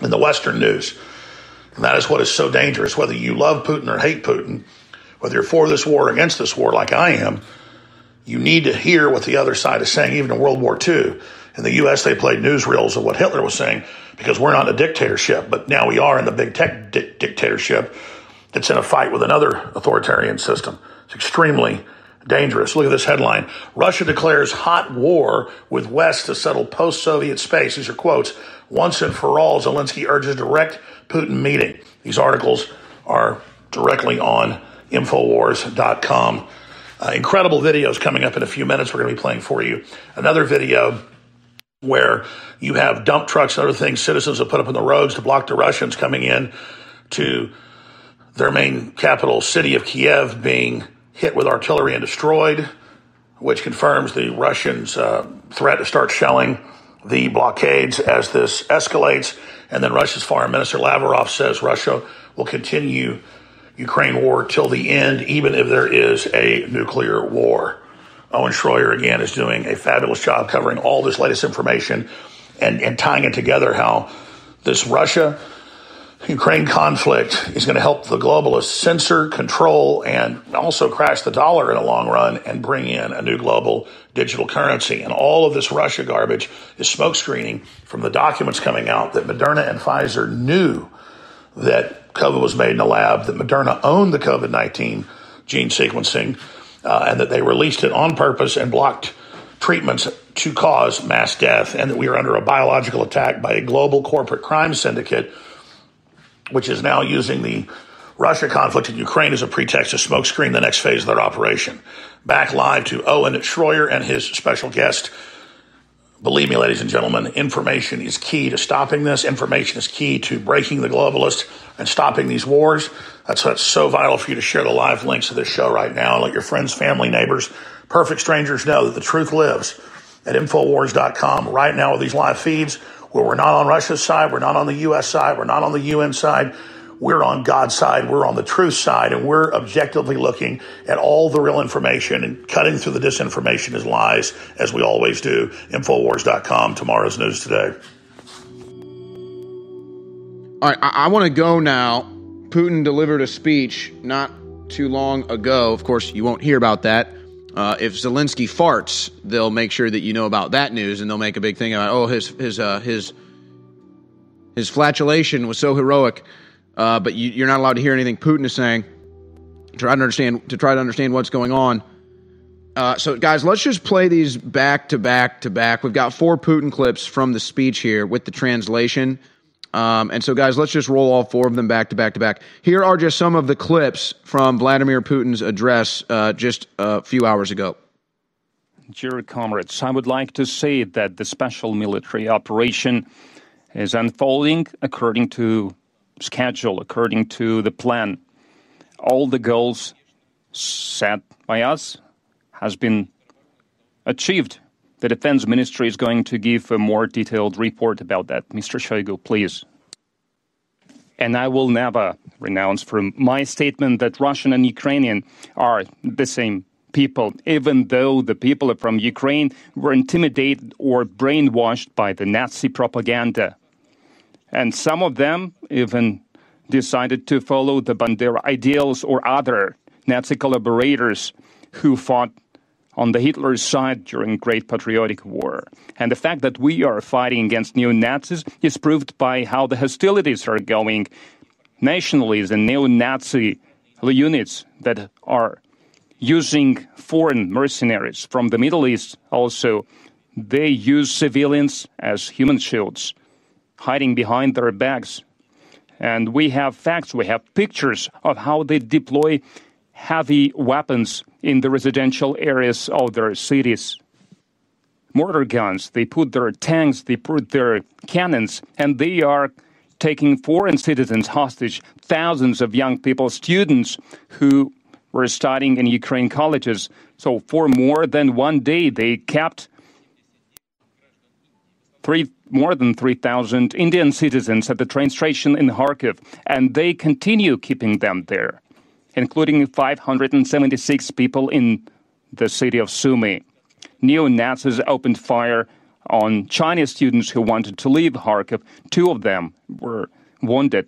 in the Western news. And that is what is so dangerous. Whether you love Putin or hate Putin, whether you're for this war or against this war, like I am, you need to hear what the other side is saying, even in World War II. In the U.S., they played newsreels of what Hitler was saying because we're not a dictatorship, but now we are in the big tech di- dictatorship that's in a fight with another authoritarian system. It's extremely dangerous. Look at this headline Russia declares hot war with West to settle post Soviet space. These are quotes. Once and for all, Zelensky urges direct Putin meeting. These articles are directly on Infowars.com. Uh, incredible videos coming up in a few minutes. We're going to be playing for you. Another video where you have dump trucks and other things citizens have put up on the roads to block the Russians coming in to their main capital city of Kiev being hit with artillery and destroyed, which confirms the Russians' uh, threat to start shelling the blockades as this escalates. And then Russia's Foreign Minister Lavrov says Russia will continue Ukraine war till the end, even if there is a nuclear war. Owen Shroyer, again, is doing a fabulous job covering all this latest information and, and tying it together how this Russia Ukraine conflict is going to help the globalists censor, control, and also crash the dollar in the long run and bring in a new global digital currency. And all of this Russia garbage is smokescreening from the documents coming out that Moderna and Pfizer knew that COVID was made in a lab, that Moderna owned the COVID 19 gene sequencing, uh, and that they released it on purpose and blocked treatments to cause mass death, and that we are under a biological attack by a global corporate crime syndicate, which is now using the Russia conflict in Ukraine as a pretext to smokescreen the next phase of their operation. Back live to Owen Shroyer and his special guest. Believe me, ladies and gentlemen, information is key to stopping this. Information is key to breaking the globalists and stopping these wars. That's why it's so vital for you to share the live links of this show right now and let your friends, family, neighbors, perfect strangers know that the truth lives at Infowars.com right now with these live feeds where we're not on Russia's side, we're not on the U.S. side, we're not on the UN side. We're on God's side, we're on the truth side, and we're objectively looking at all the real information and cutting through the disinformation as lies, as we always do. Infowars.com, tomorrow's news today. All right, I, I want to go now. Putin delivered a speech not too long ago. Of course, you won't hear about that. Uh, if Zelensky farts, they'll make sure that you know about that news, and they'll make a big thing about oh his his uh, his his flatulation was so heroic, uh, but you, are not allowed to hear anything Putin is saying. Try to understand to try to understand what's going on. Uh, so, guys, let's just play these back to back to back. We've got four Putin clips from the speech here with the translation. Um, and so, guys, let's just roll all four of them back to back to back. Here are just some of the clips from Vladimir Putin's address uh, just a few hours ago. Dear comrades, I would like to say that the special military operation is unfolding according to schedule, according to the plan. All the goals set by us has been achieved. The defense ministry is going to give a more detailed report about that. Mr. Shoigu, please. And I will never renounce from my statement that Russian and Ukrainian are the same people, even though the people from Ukraine were intimidated or brainwashed by the Nazi propaganda. And some of them even decided to follow the Bandera ideals or other Nazi collaborators who fought on the Hitler's side during Great Patriotic War. And the fact that we are fighting against neo Nazis is proved by how the hostilities are going nationally. The neo Nazi units that are using foreign mercenaries from the Middle East also, they use civilians as human shields, hiding behind their backs. And we have facts, we have pictures of how they deploy heavy weapons in the residential areas of their cities. Mortar guns, they put their tanks, they put their cannons, and they are taking foreign citizens hostage, thousands of young people, students who were studying in Ukraine colleges. So for more than one day, they kept three, more than 3,000 Indian citizens at the train station in Kharkiv, and they continue keeping them there including 576 people in the city of Sumy. Neo Nazis opened fire on Chinese students who wanted to leave Kharkiv. Two of them were wounded.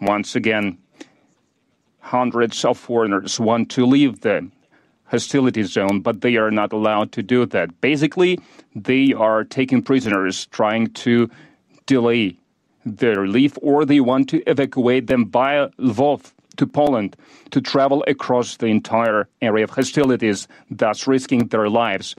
Once again, hundreds of foreigners want to leave the hostility zone, but they are not allowed to do that. Basically, they are taking prisoners, trying to delay their leave, or they want to evacuate them by Lvov to Poland to travel across the entire area of hostilities, thus risking their lives.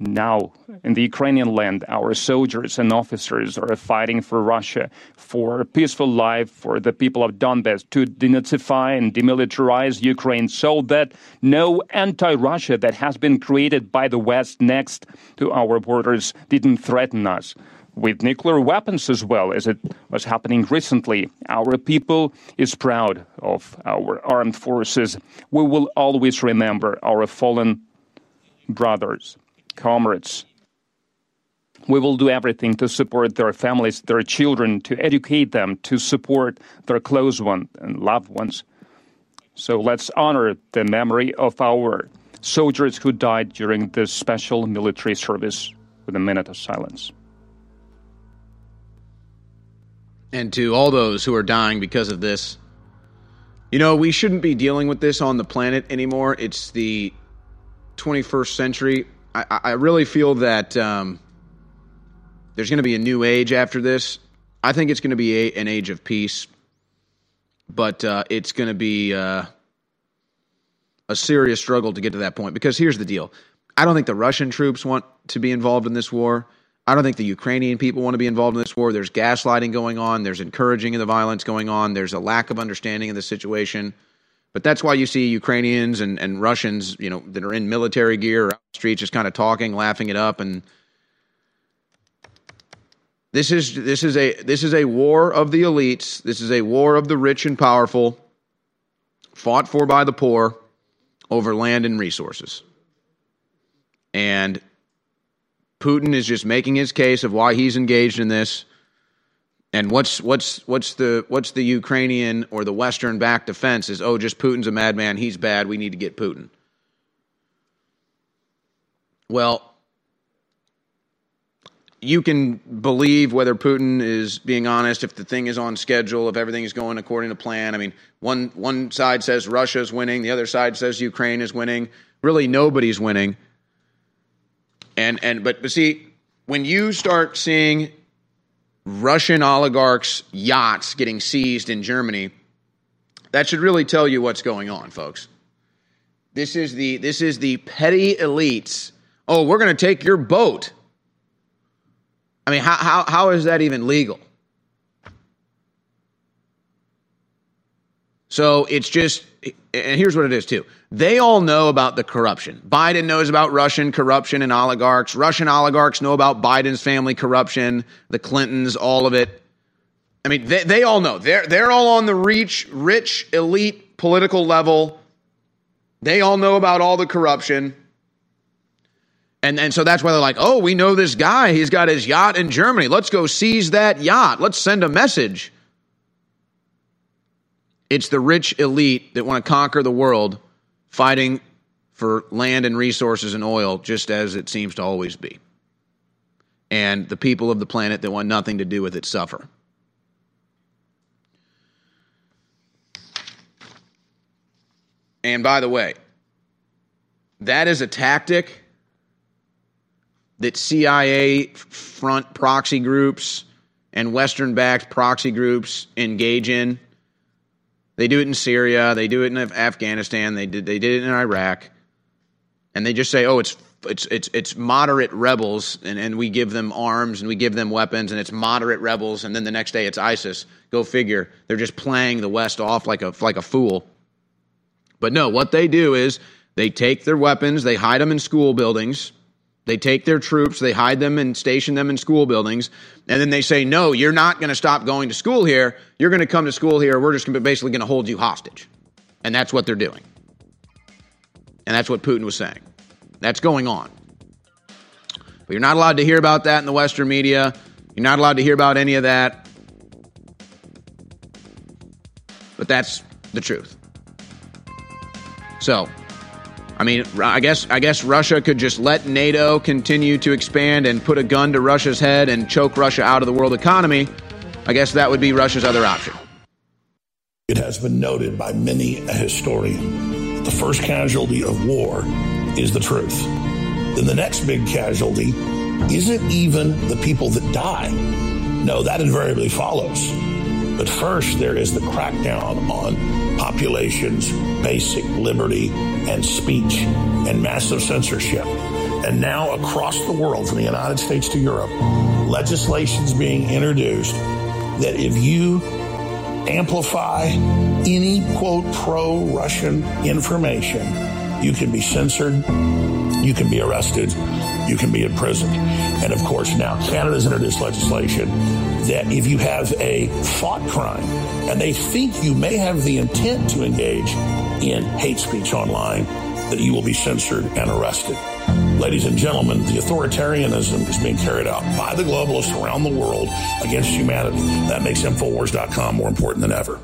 Now, in the Ukrainian land, our soldiers and officers are fighting for Russia, for a peaceful life, for the people of Donbass to denazify and demilitarize Ukraine so that no anti Russia that has been created by the West next to our borders didn't threaten us with nuclear weapons as well, as it was happening recently. Our people is proud of our armed forces. We will always remember our fallen brothers, comrades. We will do everything to support their families, their children, to educate them, to support their close ones and loved ones. So let's honor the memory of our soldiers who died during this special military service with a minute of silence. and to all those who are dying because of this. You know, we shouldn't be dealing with this on the planet anymore. It's the 21st century. I, I really feel that um, there's going to be a new age after this. I think it's going to be a, an age of peace, but uh, it's going to be uh, a serious struggle to get to that point. Because here's the deal I don't think the Russian troops want to be involved in this war. I don't think the Ukrainian people want to be involved in this war. There's gaslighting going on. There's encouraging of the violence going on. There's a lack of understanding of the situation. But that's why you see Ukrainians and, and Russians, you know, that are in military gear or out the streets just kind of talking, laughing it up. And this is this is a this is a war of the elites. This is a war of the rich and powerful, fought for by the poor over land and resources. And Putin is just making his case of why he's engaged in this. And what's what's what's the what's the Ukrainian or the Western backed defense is oh just Putin's a madman he's bad we need to get Putin. Well, you can believe whether Putin is being honest if the thing is on schedule if everything is going according to plan. I mean, one one side says Russia is winning, the other side says Ukraine is winning. Really, nobody's winning. And and but but see, when you start seeing Russian oligarchs' yachts getting seized in Germany, that should really tell you what's going on, folks. This is the this is the petty elites. Oh, we're going to take your boat. I mean, how, how, how is that even legal? So it's just, and here's what it is too. They all know about the corruption. Biden knows about Russian corruption and oligarchs. Russian oligarchs know about Biden's family corruption, the Clintons, all of it. I mean, they, they all know. They're, they're all on the reach, rich, elite political level. They all know about all the corruption. And, and so that's why they're like, oh, we know this guy. He's got his yacht in Germany. Let's go seize that yacht. Let's send a message. It's the rich elite that want to conquer the world fighting for land and resources and oil, just as it seems to always be. And the people of the planet that want nothing to do with it suffer. And by the way, that is a tactic that CIA front proxy groups and Western backed proxy groups engage in. They do it in Syria, they do it in Afghanistan, they did they did it in Iraq. And they just say, "Oh, it's it's it's it's moderate rebels and, and we give them arms and we give them weapons and it's moderate rebels and then the next day it's ISIS. Go figure. They're just playing the West off like a like a fool. But no, what they do is they take their weapons, they hide them in school buildings, they take their troops, they hide them and station them in school buildings, and then they say, No, you're not going to stop going to school here. You're going to come to school here. We're just gonna basically going to hold you hostage. And that's what they're doing. And that's what Putin was saying. That's going on. But you're not allowed to hear about that in the Western media. You're not allowed to hear about any of that. But that's the truth. So, I mean, I guess I guess Russia could just let NATO continue to expand and put a gun to Russia's head and choke Russia out of the world economy. I guess that would be Russia's other option. It has been noted by many a historian that the first casualty of war is the truth. Then the next big casualty isn't even the people that die. No, that invariably follows. But first, there is the crackdown on population's basic liberty and speech and massive censorship. And now, across the world, from the United States to Europe, legislation's being introduced that if you amplify any quote pro Russian information, you can be censored, you can be arrested, you can be imprisoned. And of course, now Canada's introduced legislation that if you have a thought crime and they think you may have the intent to engage in hate speech online, that you will be censored and arrested. Ladies and gentlemen, the authoritarianism is being carried out by the globalists around the world against humanity. That makes Infowars.com more important than ever.